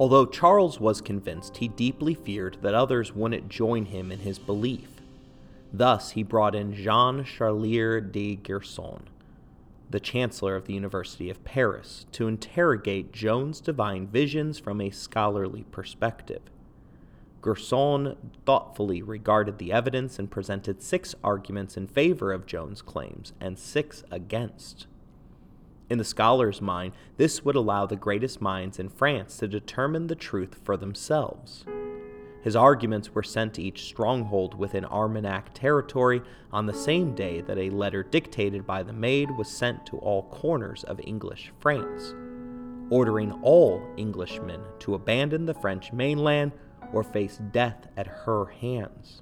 [SPEAKER 1] Although Charles was convinced, he deeply feared that others wouldn't join him in his belief Thus, he brought in Jean Charlier de Gerson, the Chancellor of the University of Paris, to interrogate Joan's divine visions from a scholarly perspective. Gerson thoughtfully regarded the evidence and presented six arguments in favor of Joan's claims and six against. In the scholar's mind, this would allow the greatest minds in France to determine the truth for themselves. His arguments were sent to each stronghold within Armagnac territory on the same day that a letter dictated by the Maid was sent to all corners of English France, ordering all Englishmen to abandon the French mainland or face death at her hands.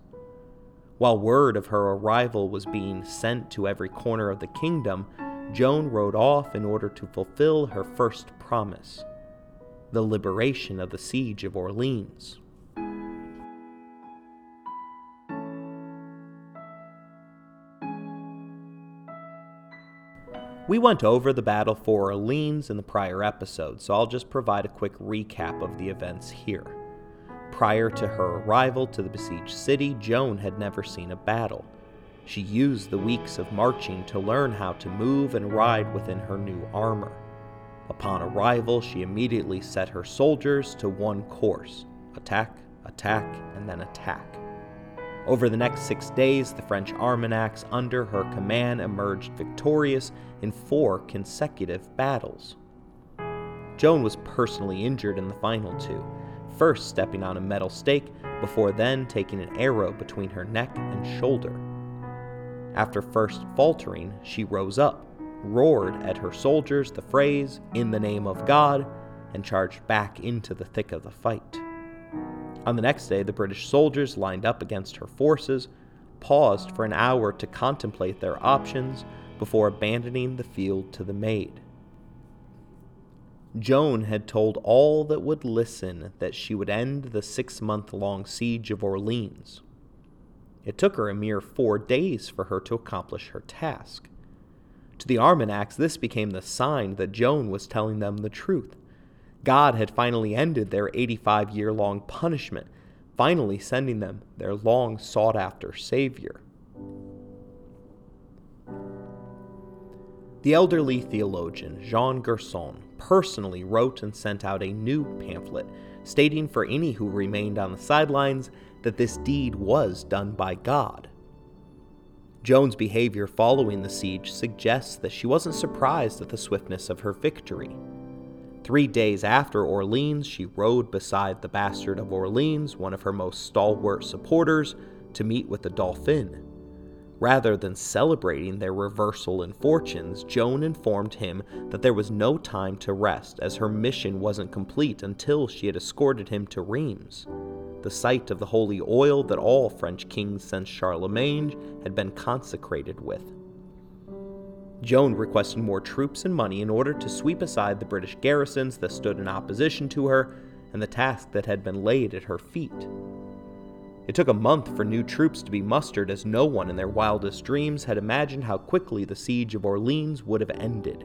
[SPEAKER 1] While word of her arrival was being sent to every corner of the kingdom, Joan rode off in order to fulfill her first promise the liberation of the siege of Orleans. We went over the battle for Orleans in the prior episode, so I'll just provide a quick recap of the events here. Prior to her arrival to the besieged city, Joan had never seen a battle. She used the weeks of marching to learn how to move and ride within her new armor. Upon arrival, she immediately set her soldiers to one course attack, attack, and then attack. Over the next six days, the French Armagnacs under her command emerged victorious in four consecutive battles. Joan was personally injured in the final two, first stepping on a metal stake before then taking an arrow between her neck and shoulder. After first faltering, she rose up, roared at her soldiers the phrase, In the name of God, and charged back into the thick of the fight. On the next day, the British soldiers lined up against her forces, paused for an hour to contemplate their options before abandoning the field to the Maid. Joan had told all that would listen that she would end the six month long siege of Orleans. It took her a mere four days for her to accomplish her task. To the Armagnacs, this became the sign that Joan was telling them the truth. God had finally ended their 85 year long punishment, finally sending them their long sought after Savior. The elderly theologian Jean Gerson personally wrote and sent out a new pamphlet stating for any who remained on the sidelines that this deed was done by God. Joan's behavior following the siege suggests that she wasn't surprised at the swiftness of her victory. Three days after Orleans, she rode beside the Bastard of Orleans, one of her most stalwart supporters, to meet with the Dauphin. Rather than celebrating their reversal in fortunes, Joan informed him that there was no time to rest, as her mission wasn't complete until she had escorted him to Rheims the site of the holy oil that all French kings since Charlemagne had been consecrated with. Joan requested more troops and money in order to sweep aside the British garrisons that stood in opposition to her and the task that had been laid at her feet. It took a month for new troops to be mustered, as no one in their wildest dreams had imagined how quickly the siege of Orleans would have ended.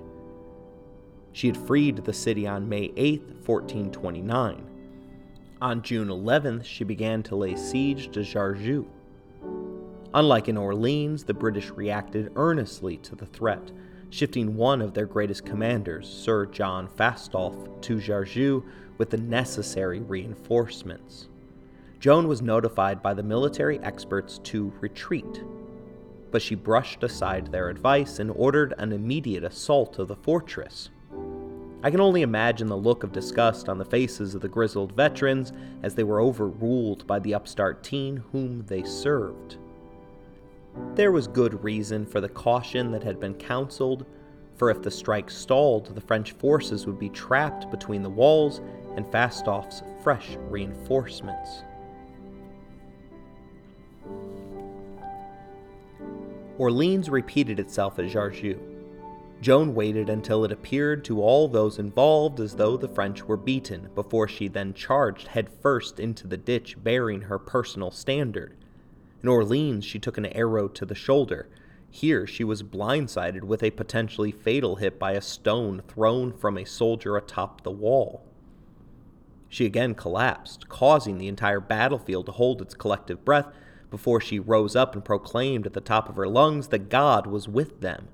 [SPEAKER 1] She had freed the city on May 8, 1429. On June 11th, she began to lay siege to Jargeau. Unlike in Orleans, the British reacted earnestly to the threat, shifting one of their greatest commanders, Sir John Fastolf, to Jargeau with the necessary reinforcements. Joan was notified by the military experts to retreat, but she brushed aside their advice and ordered an immediate assault of the fortress. I can only imagine the look of disgust on the faces of the grizzled veterans as they were overruled by the upstart teen whom they served. There was good reason for the caution that had been counseled, for if the strike stalled, the French forces would be trapped between the walls and Fastolf's fresh reinforcements. Orleans repeated itself at Jargeau. Joan waited until it appeared to all those involved as though the French were beaten, before she then charged headfirst into the ditch bearing her personal standard. In Orleans, she took an arrow to the shoulder. Here, she was blindsided with a potentially fatal hit by a stone thrown from a soldier atop the wall. She again collapsed, causing the entire battlefield to hold its collective breath before she rose up and proclaimed at the top of her lungs that God was with them.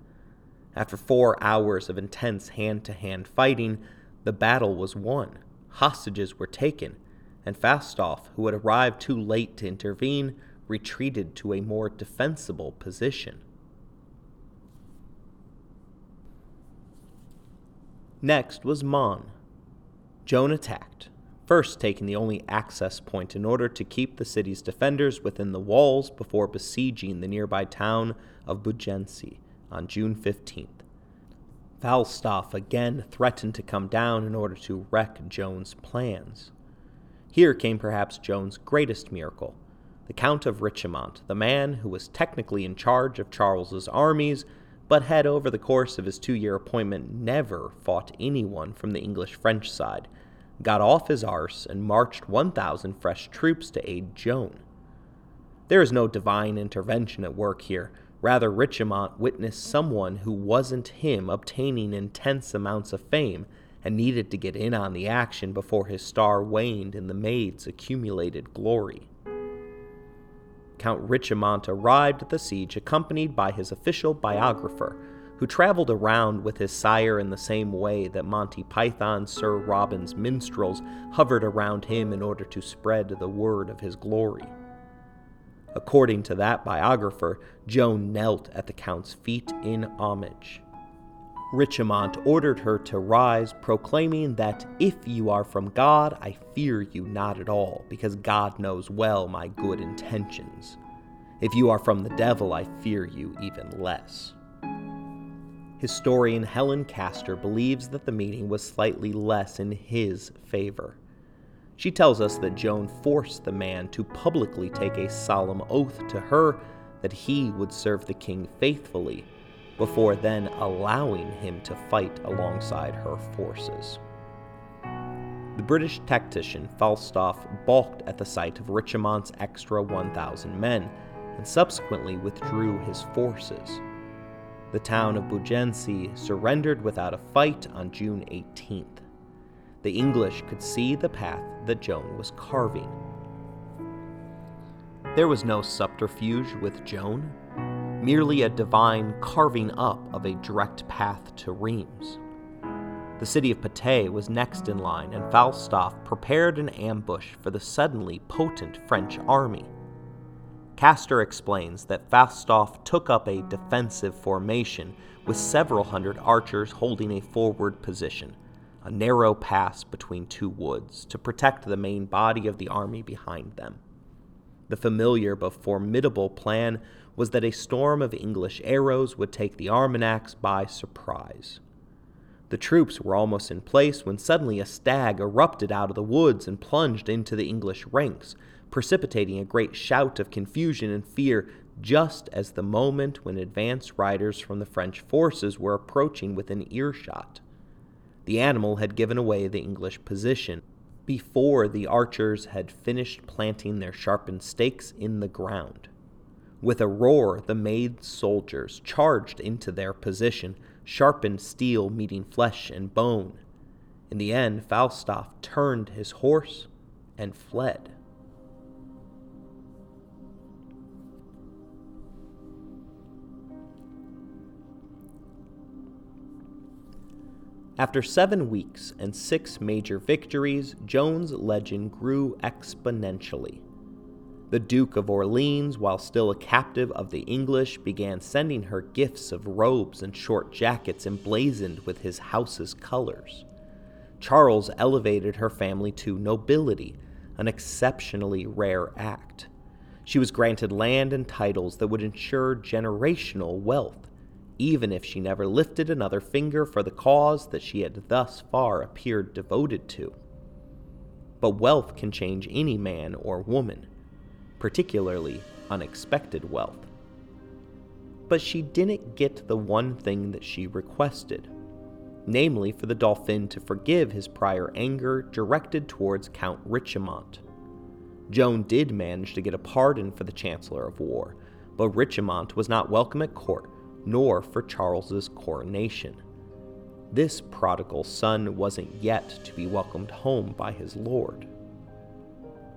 [SPEAKER 1] After four hours of intense hand to hand fighting, the battle was won, hostages were taken, and Falstaff, who had arrived too late to intervene, retreated to a more defensible position. Next was Meung. Joan attacked, first taking the only access point in order to keep the city's defenders within the walls before besieging the nearby town of Beaugency on June 15th. Falstaff again threatened to come down in order to wreck Joan's plans. Here came perhaps Joan's greatest miracle. The Count of Richemont, the man who was technically in charge of Charles's armies, but had over the course of his two year appointment never fought anyone from the English French side, got off his arse and marched 1,000 fresh troops to aid Joan. There is no divine intervention at work here. Rather, Richemont witnessed someone who wasn't him obtaining intense amounts of fame and needed to get in on the action before his star waned in the maid's accumulated glory. Count Richemont arrived at the siege accompanied by his official biographer, who traveled around with his sire in the same way that Monty Python's Sir Robin's minstrels hovered around him in order to spread the word of his glory. According to that biographer, Joan knelt at the Count's feet in homage. Richemont ordered her to rise, proclaiming that if you are from God, I fear you not at all, because God knows well my good intentions. If you are from the devil, I fear you even less. Historian Helen Castor believes that the meeting was slightly less in his favor. She tells us that Joan forced the man to publicly take a solemn oath to her that he would serve the king faithfully before then allowing him to fight alongside her forces. The British tactician Falstaff balked at the sight of Richemont's extra 1,000 men and subsequently withdrew his forces. The town of Beaugency surrendered without a fight on June 18th. The English could see the path that Joan was carving. There was no subterfuge with Joan merely a divine carving up of a direct path to Reims. The city of Patay was next in line, and Falstaff prepared an ambush for the suddenly potent French army. Castor explains that Falstaff took up a defensive formation with several hundred archers holding a forward position, a narrow pass between two woods, to protect the main body of the army behind them. The familiar but formidable plan was that a storm of English arrows would take the Armagnacs by surprise. The troops were almost in place when suddenly a stag erupted out of the woods and plunged into the English ranks, precipitating a great shout of confusion and fear just as the moment when advance riders from the French forces were approaching within earshot. The animal had given away the English position before the archers had finished planting their sharpened stakes in the ground. With a roar, the maid soldiers charged into their position, sharpened steel meeting flesh and bone. In the end, Falstaff turned his horse and fled. After seven weeks and six major victories, Joan's legend grew exponentially. The Duke of Orleans, while still a captive of the English, began sending her gifts of robes and short jackets emblazoned with his house's colors. Charles elevated her family to nobility, an exceptionally rare act. She was granted land and titles that would ensure generational wealth, even if she never lifted another finger for the cause that she had thus far appeared devoted to. But wealth can change any man or woman particularly unexpected wealth. But she didn't get the one thing that she requested namely, for the Dauphin to forgive his prior anger directed towards Count Richemont. Joan did manage to get a pardon for the Chancellor of War, but Richemont was not welcome at court, nor for Charles's coronation. This prodigal son wasn't yet to be welcomed home by his lord.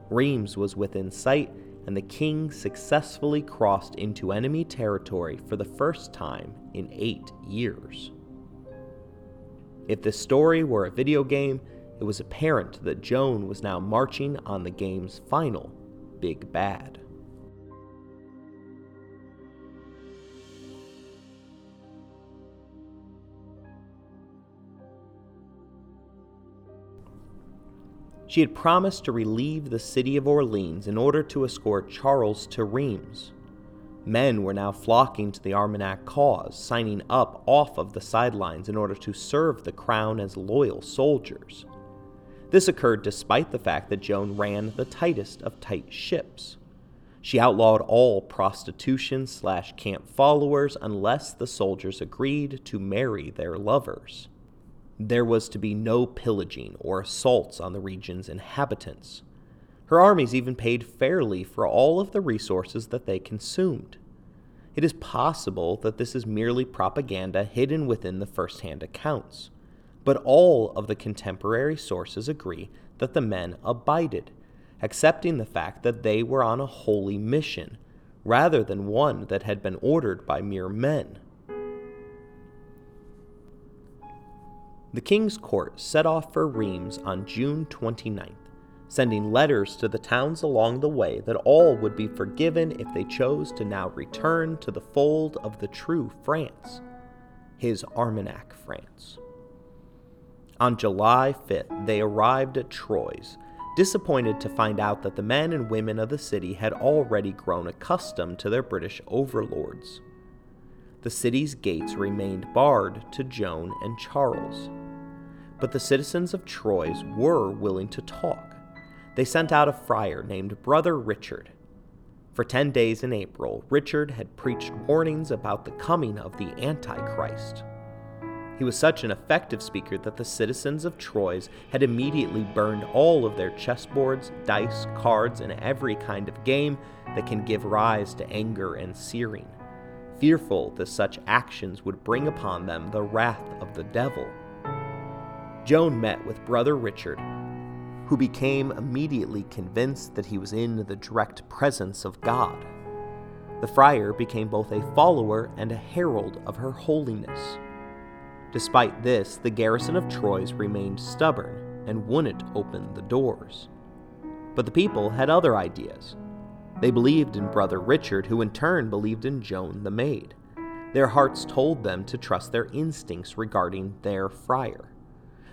[SPEAKER 1] Reims was within sight, and the king successfully crossed into enemy territory for the first time in eight years. If this story were a video game, it was apparent that Joan was now marching on the game's final big bad. She had promised to relieve the city of Orleans in order to escort Charles to Reims. Men were now flocking to the Armagnac cause, signing up off of the sidelines in order to serve the crown as loyal soldiers. This occurred despite the fact that Joan ran the tightest of tight ships. She outlawed all prostitution slash camp followers unless the soldiers agreed to marry their lovers there was to be no pillaging or assaults on the region's inhabitants. Her armies even paid fairly for all of the resources that they consumed. It is possible that this is merely propaganda hidden within the first hand accounts, but all of the contemporary sources agree that the men abided, accepting the fact that they were on a holy mission, rather than one that had been ordered by mere men. The King's Court set off for Reims on June 29th, sending letters to the towns along the way that all would be forgiven if they chose to now return to the fold of the true France, his Armagnac France. On July 5th, they arrived at Troyes, disappointed to find out that the men and women of the city had already grown accustomed to their British overlords. The city's gates remained barred to Joan and Charles but the citizens of Troyes were willing to talk. They sent out a friar named Brother Richard. For ten days in April, Richard had preached warnings about the coming of the Antichrist. He was such an effective speaker that the citizens of Troyes had immediately burned all of their chessboards, dice, cards, and every kind of game that can give rise to anger and searing, fearful that such actions would bring upon them the wrath of the devil. Joan met with Brother Richard, who became immediately convinced that he was in the direct presence of God. The friar became both a follower and a herald of her holiness. Despite this, the garrison of Troyes remained stubborn and wouldn't open the doors. But the people had other ideas. They believed in Brother Richard, who in turn believed in Joan the Maid. Their hearts told them to trust their instincts regarding their friar.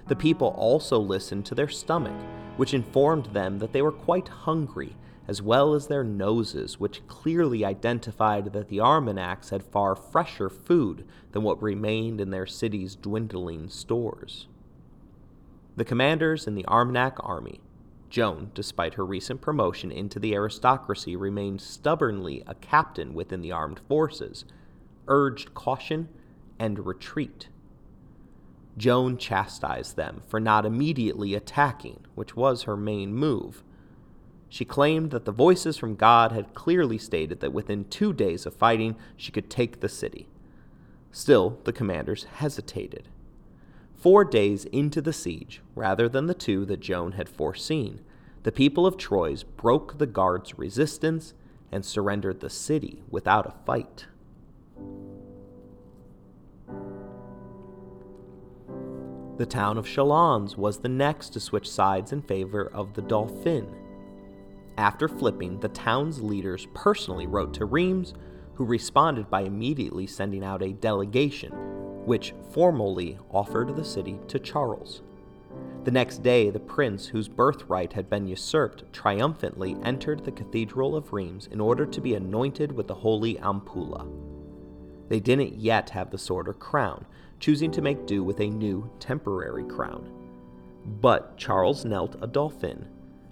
[SPEAKER 1] The people also listened to their stomach, which informed them that they were quite hungry, as well as their noses, which clearly identified that the Armagnacs had far fresher food than what remained in their city's dwindling stores. The commanders in the Armagnac army, Joan, despite her recent promotion into the aristocracy, remained stubbornly a captain within the armed forces, urged caution and retreat. Joan chastised them for not immediately attacking, which was her main move. She claimed that the voices from God had clearly stated that within two days of fighting she could take the city. Still, the commanders hesitated. Four days into the siege, rather than the two that Joan had foreseen, the people of Troyes broke the guards' resistance and surrendered the city without a fight. The town of Chalons was the next to switch sides in favor of the Dauphin. After flipping, the town's leaders personally wrote to Reims, who responded by immediately sending out a delegation, which formally offered the city to Charles. The next day, the prince, whose birthright had been usurped, triumphantly entered the cathedral of Reims in order to be anointed with the holy ampulla. They didn't yet have the sword or crown, choosing to make do with a new temporary crown. But Charles knelt a dauphin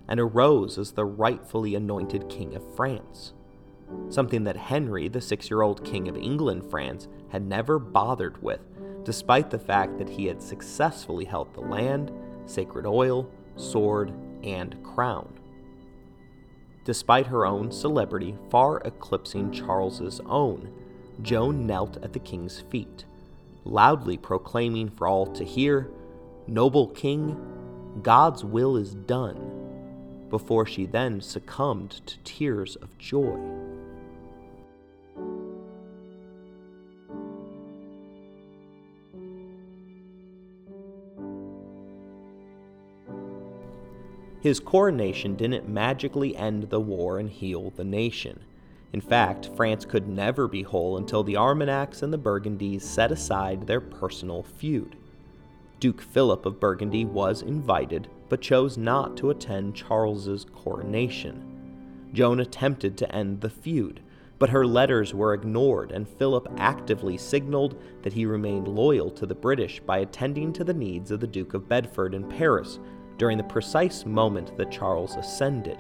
[SPEAKER 1] and arose as the rightfully anointed King of France, something that Henry, the six year old King of England France, had never bothered with, despite the fact that he had successfully held the land, sacred oil, sword, and crown. Despite her own celebrity far eclipsing Charles's own, Joan knelt at the king's feet loudly proclaiming for all to hear, Noble King, God's will is done. before she then succumbed to tears of joy. His coronation didn't magically end the war and heal the nation. In fact, France could never be whole until the Armagnacs and the Burgundies set aside their personal feud. Duke Philip of Burgundy was invited, but chose not to attend Charles's coronation. Joan attempted to end the feud, but her letters were ignored, and Philip actively signaled that he remained loyal to the British by attending to the needs of the Duke of Bedford in Paris during the precise moment that Charles ascended.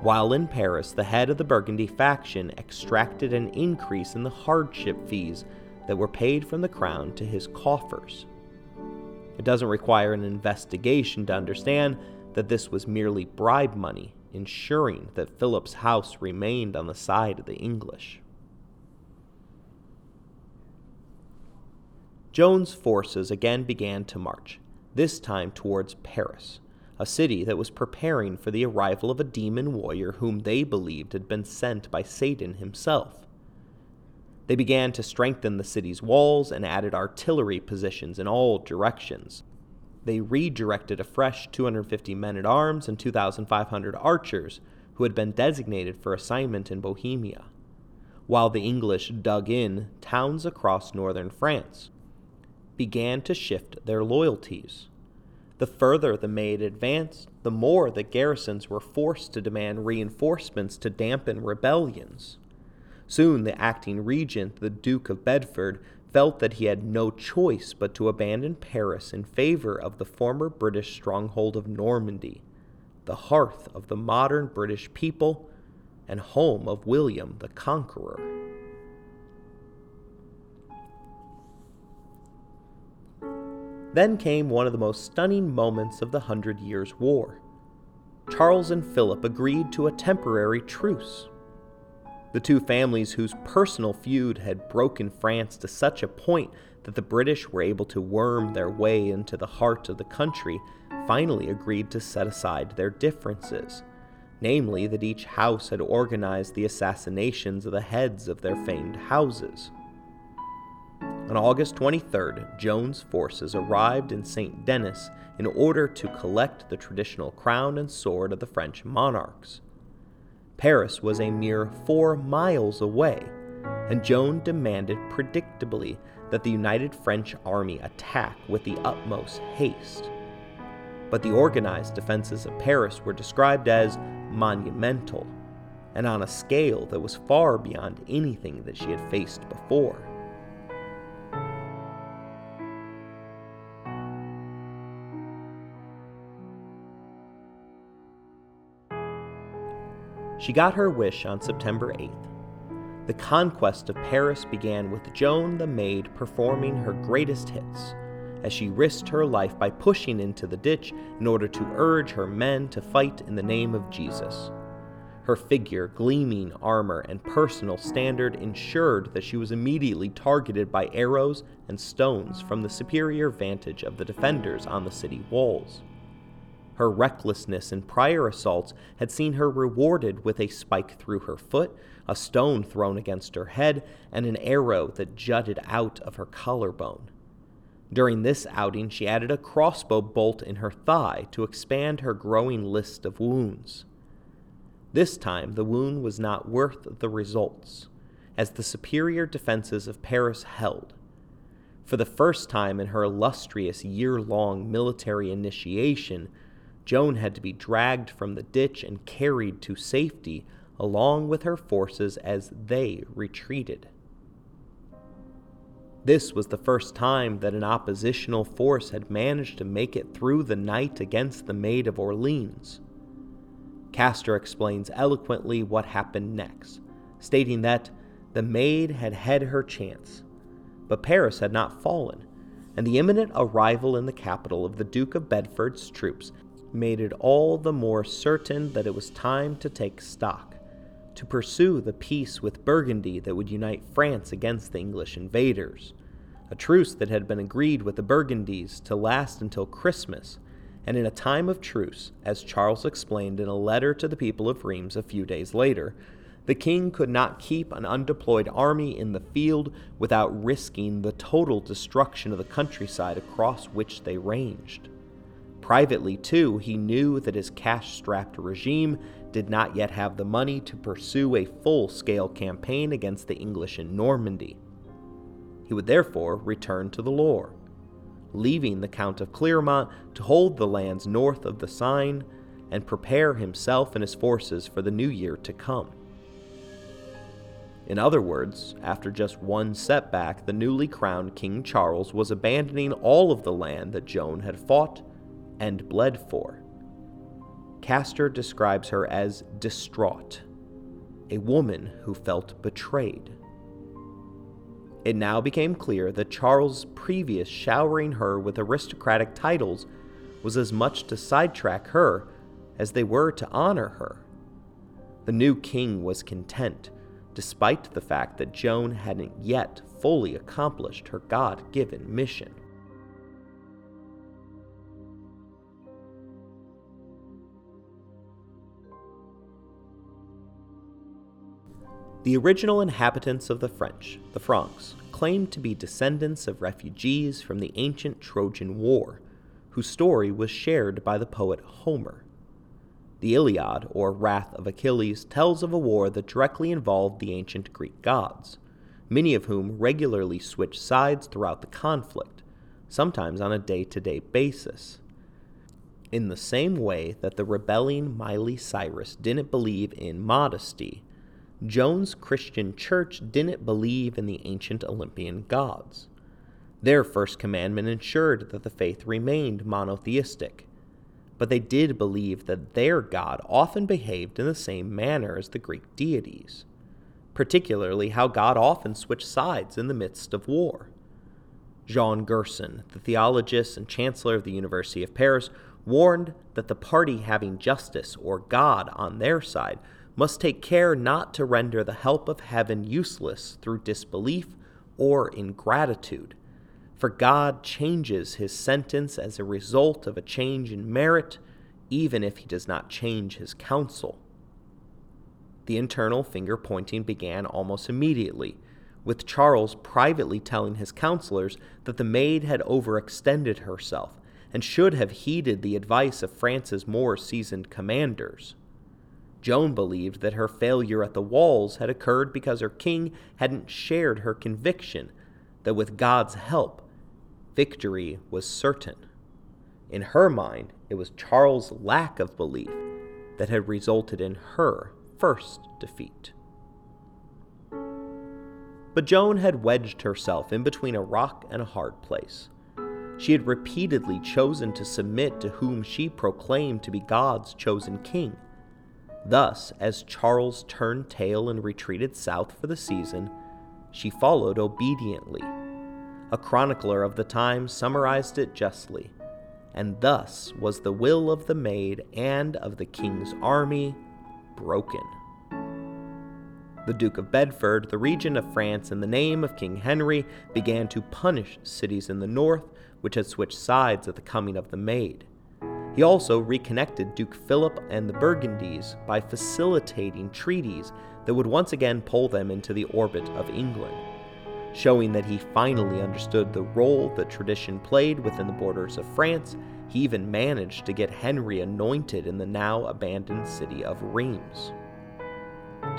[SPEAKER 1] While in Paris, the head of the Burgundy faction extracted an increase in the hardship fees that were paid from the crown to his coffers. It doesn't require an investigation to understand that this was merely bribe money, ensuring that Philip's house remained on the side of the English. Joan's forces again began to march, this time towards Paris, a city that was preparing for the arrival of a demon warrior whom they believed had been sent by Satan himself. They began to strengthen the city's walls and added artillery positions in all directions. They redirected a fresh 250 men at arms and 2,500 archers who had been designated for assignment in Bohemia, while the English dug in towns across northern France began to shift their loyalties. The further the Maid advanced, the more the garrisons were forced to demand reinforcements to dampen rebellions. Soon the acting regent, the Duke of Bedford, felt that he had no choice but to abandon Paris in favor of the former British stronghold of Normandy, the hearth of the modern British people and home of William the Conqueror. Then came one of the most stunning moments of the Hundred Years' War. Charles and Philip agreed to a temporary truce. The two families, whose personal feud had broken France to such a point that the British were able to worm their way into the heart of the country, finally agreed to set aside their differences. Namely, that each house had organized the assassinations of the heads of their famed houses. On August 23rd, Joan's forces arrived in St. Denis in order to collect the traditional crown and sword of the French monarchs. Paris was a mere four miles away, and Joan demanded predictably that the united French army attack with the utmost haste. But the organized defenses of Paris were described as monumental, and on a scale that was far beyond anything that she had faced before. She got her wish on September 8th. The conquest of Paris began with Joan the Maid performing her greatest hits, as she risked her life by pushing into the ditch in order to urge her men to fight in the name of Jesus. Her figure, gleaming armor, and personal standard ensured that she was immediately targeted by arrows and stones from the superior vantage of the defenders on the city walls. Her recklessness in prior assaults had seen her rewarded with a spike through her foot, a stone thrown against her head, and an arrow that jutted out of her collarbone. During this outing, she added a crossbow bolt in her thigh to expand her growing list of wounds. This time, the wound was not worth the results, as the superior defenses of Paris held. For the first time in her illustrious year long military initiation, Joan had to be dragged from the ditch and carried to safety along with her forces as they retreated. This was the first time that an oppositional force had managed to make it through the night against the Maid of Orleans. Castor explains eloquently what happened next, stating that the Maid had had her chance, but Paris had not fallen, and the imminent arrival in the capital of the Duke of Bedford's troops made it all the more certain that it was time to take stock, to pursue the peace with Burgundy that would unite France against the English invaders, a truce that had been agreed with the Burgundies to last until Christmas, and in a time of truce, as Charles explained in a letter to the people of Rheims a few days later, the king could not keep an undeployed army in the field without risking the total destruction of the countryside across which they ranged. Privately, too, he knew that his cash strapped regime did not yet have the money to pursue a full scale campaign against the English in Normandy. He would therefore return to the Loire, leaving the Count of Clermont to hold the lands north of the Seine and prepare himself and his forces for the new year to come. In other words, after just one setback, the newly crowned King Charles was abandoning all of the land that Joan had fought and bled for. Castor describes her as distraught, a woman who felt betrayed. It now became clear that Charles' previous showering her with aristocratic titles was as much to sidetrack her as they were to honor her. The new king was content despite the fact that Joan hadn't yet fully accomplished her God given mission. The original inhabitants of the French, the Franks, claimed to be descendants of refugees from the ancient Trojan War, whose story was shared by the poet Homer. The Iliad, or Wrath of Achilles, tells of a war that directly involved the ancient Greek gods, many of whom regularly switched sides throughout the conflict, sometimes on a day to day basis. In the same way that the rebelling Miley Cyrus didn't believe in modesty, Joan's Christian church didn't believe in the ancient Olympian gods. Their first commandment ensured that the faith remained monotheistic but they did believe that their God often behaved in the same manner as the Greek deities, particularly how God often switched sides in the midst of war. Jean Gerson, the theologist and chancellor of the University of Paris, warned that the party having justice or God on their side must take care not to render the help of heaven useless through disbelief or ingratitude for God changes his sentence as a result of a change in merit, even if he does not change his counsel. The internal finger pointing began almost immediately, with Charles privately telling his counselors that the maid had overextended herself and should have heeded the advice of France's more seasoned commanders. Joan believed that her failure at the walls had occurred because her king hadn't shared her conviction that with God's help, victory was certain. In her mind, it was Charles' lack of belief that had resulted in her first defeat. But Joan had wedged herself in between a rock and a hard place. She had repeatedly chosen to submit to whom she proclaimed to be God's chosen king. Thus, as Charles turned tail and retreated south for the season, she followed obediently a chronicler of the time summarized it justly. And thus was the will of the maid and of the king's army broken. The Duke of Bedford, the regent of France in the name of King Henry, began to punish cities in the north which had switched sides at the coming of the Maid. He also reconnected Duke Philip and the Burgundies by facilitating treaties that would once again pull them into the orbit of England showing that he finally understood the role that tradition played within the borders of France. He even managed to get Henry anointed in the now abandoned city of Reims.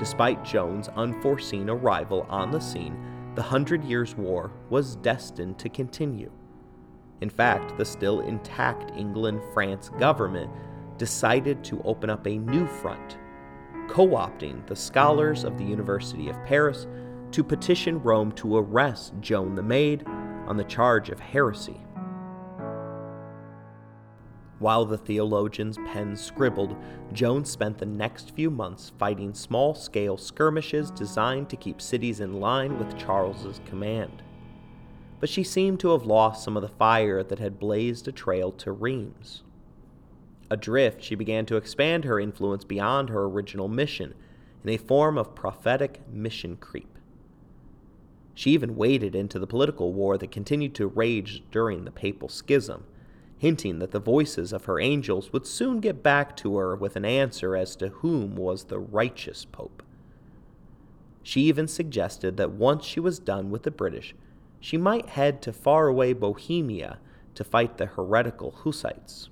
[SPEAKER 1] Despite Joan's unforeseen arrival on the scene, the Hundred Years' War was destined to continue. In fact, the still intact England France government decided to open up a new front, co opting the scholars of the University of Paris to petition Rome to arrest Joan the Maid on the charge of heresy. While the theologian's pen scribbled, Joan spent the next few months fighting small scale skirmishes designed to keep cities in line with Charles's command. But she seemed to have lost some of the fire that had blazed a trail to Reims. Adrift, she began to expand her influence beyond her original mission in a form of prophetic mission creep. She even waded into the political war that continued to rage during the Papal Schism, hinting that the voices of her angels would soon get back to her with an answer as to whom was the righteous pope. She even suggested that once she was done with the British, she might head to faraway Bohemia to fight the heretical Hussites.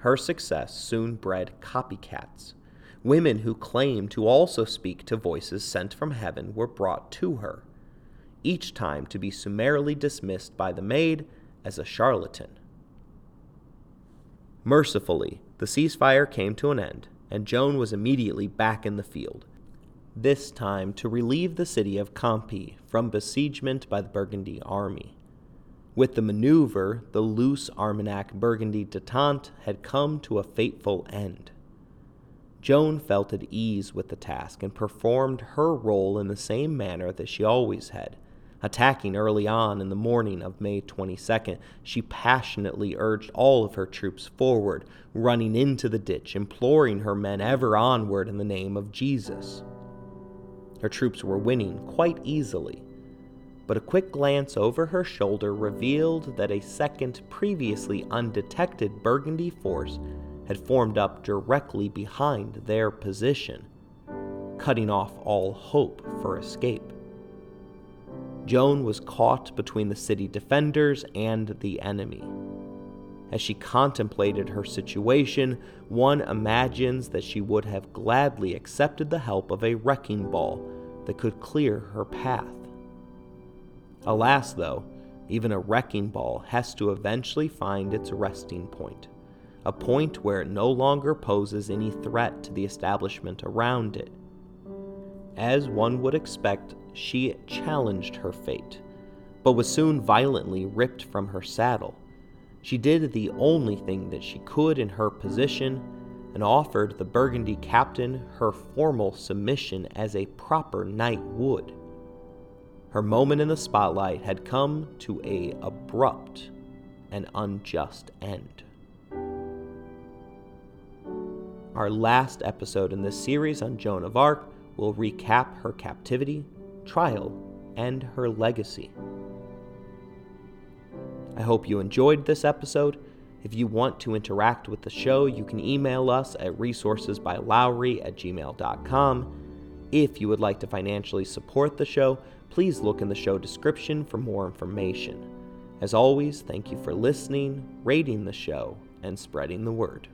[SPEAKER 1] Her success soon bred copycats. Women who claimed to also speak to voices sent from heaven were brought to her, each time to be summarily dismissed by the maid as a charlatan. Mercifully, the ceasefire came to an end, and Joan was immediately back in the field, this time to relieve the city of Compiègne from besiegement by the Burgundy army. With the maneuver, the loose Armagnac Burgundy detente had come to a fateful end. Joan felt at ease with the task and performed her role in the same manner that she always had. Attacking early on in the morning of May 22nd, she passionately urged all of her troops forward, running into the ditch, imploring her men ever onward in the name of Jesus. Her troops were winning quite easily, but a quick glance over her shoulder revealed that a second previously undetected Burgundy force had formed up directly behind their position, cutting off all hope for escape. Joan was caught between the city defenders and the enemy. As she contemplated her situation, one imagines that she would have gladly accepted the help of a wrecking ball that could clear her path. Alas, though, even a wrecking ball has to eventually find its resting point, a point where it no longer poses any threat to the establishment around it. As one would expect, she challenged her fate, but was soon violently ripped from her saddle. She did the only thing that she could in her position and offered the Burgundy captain her formal submission as a proper knight would. Her moment in the spotlight had come to a abrupt and unjust end. Our last episode in this series on Joan of Arc will recap her captivity, trial, and her legacy. I hope you enjoyed this episode if you want to interact with the show, you can email us at resourcesbylowry at gmail.com. If you would like to financially support the show, please look in the show description for more information. As always, thank you for listening, rating the show, and spreading the word.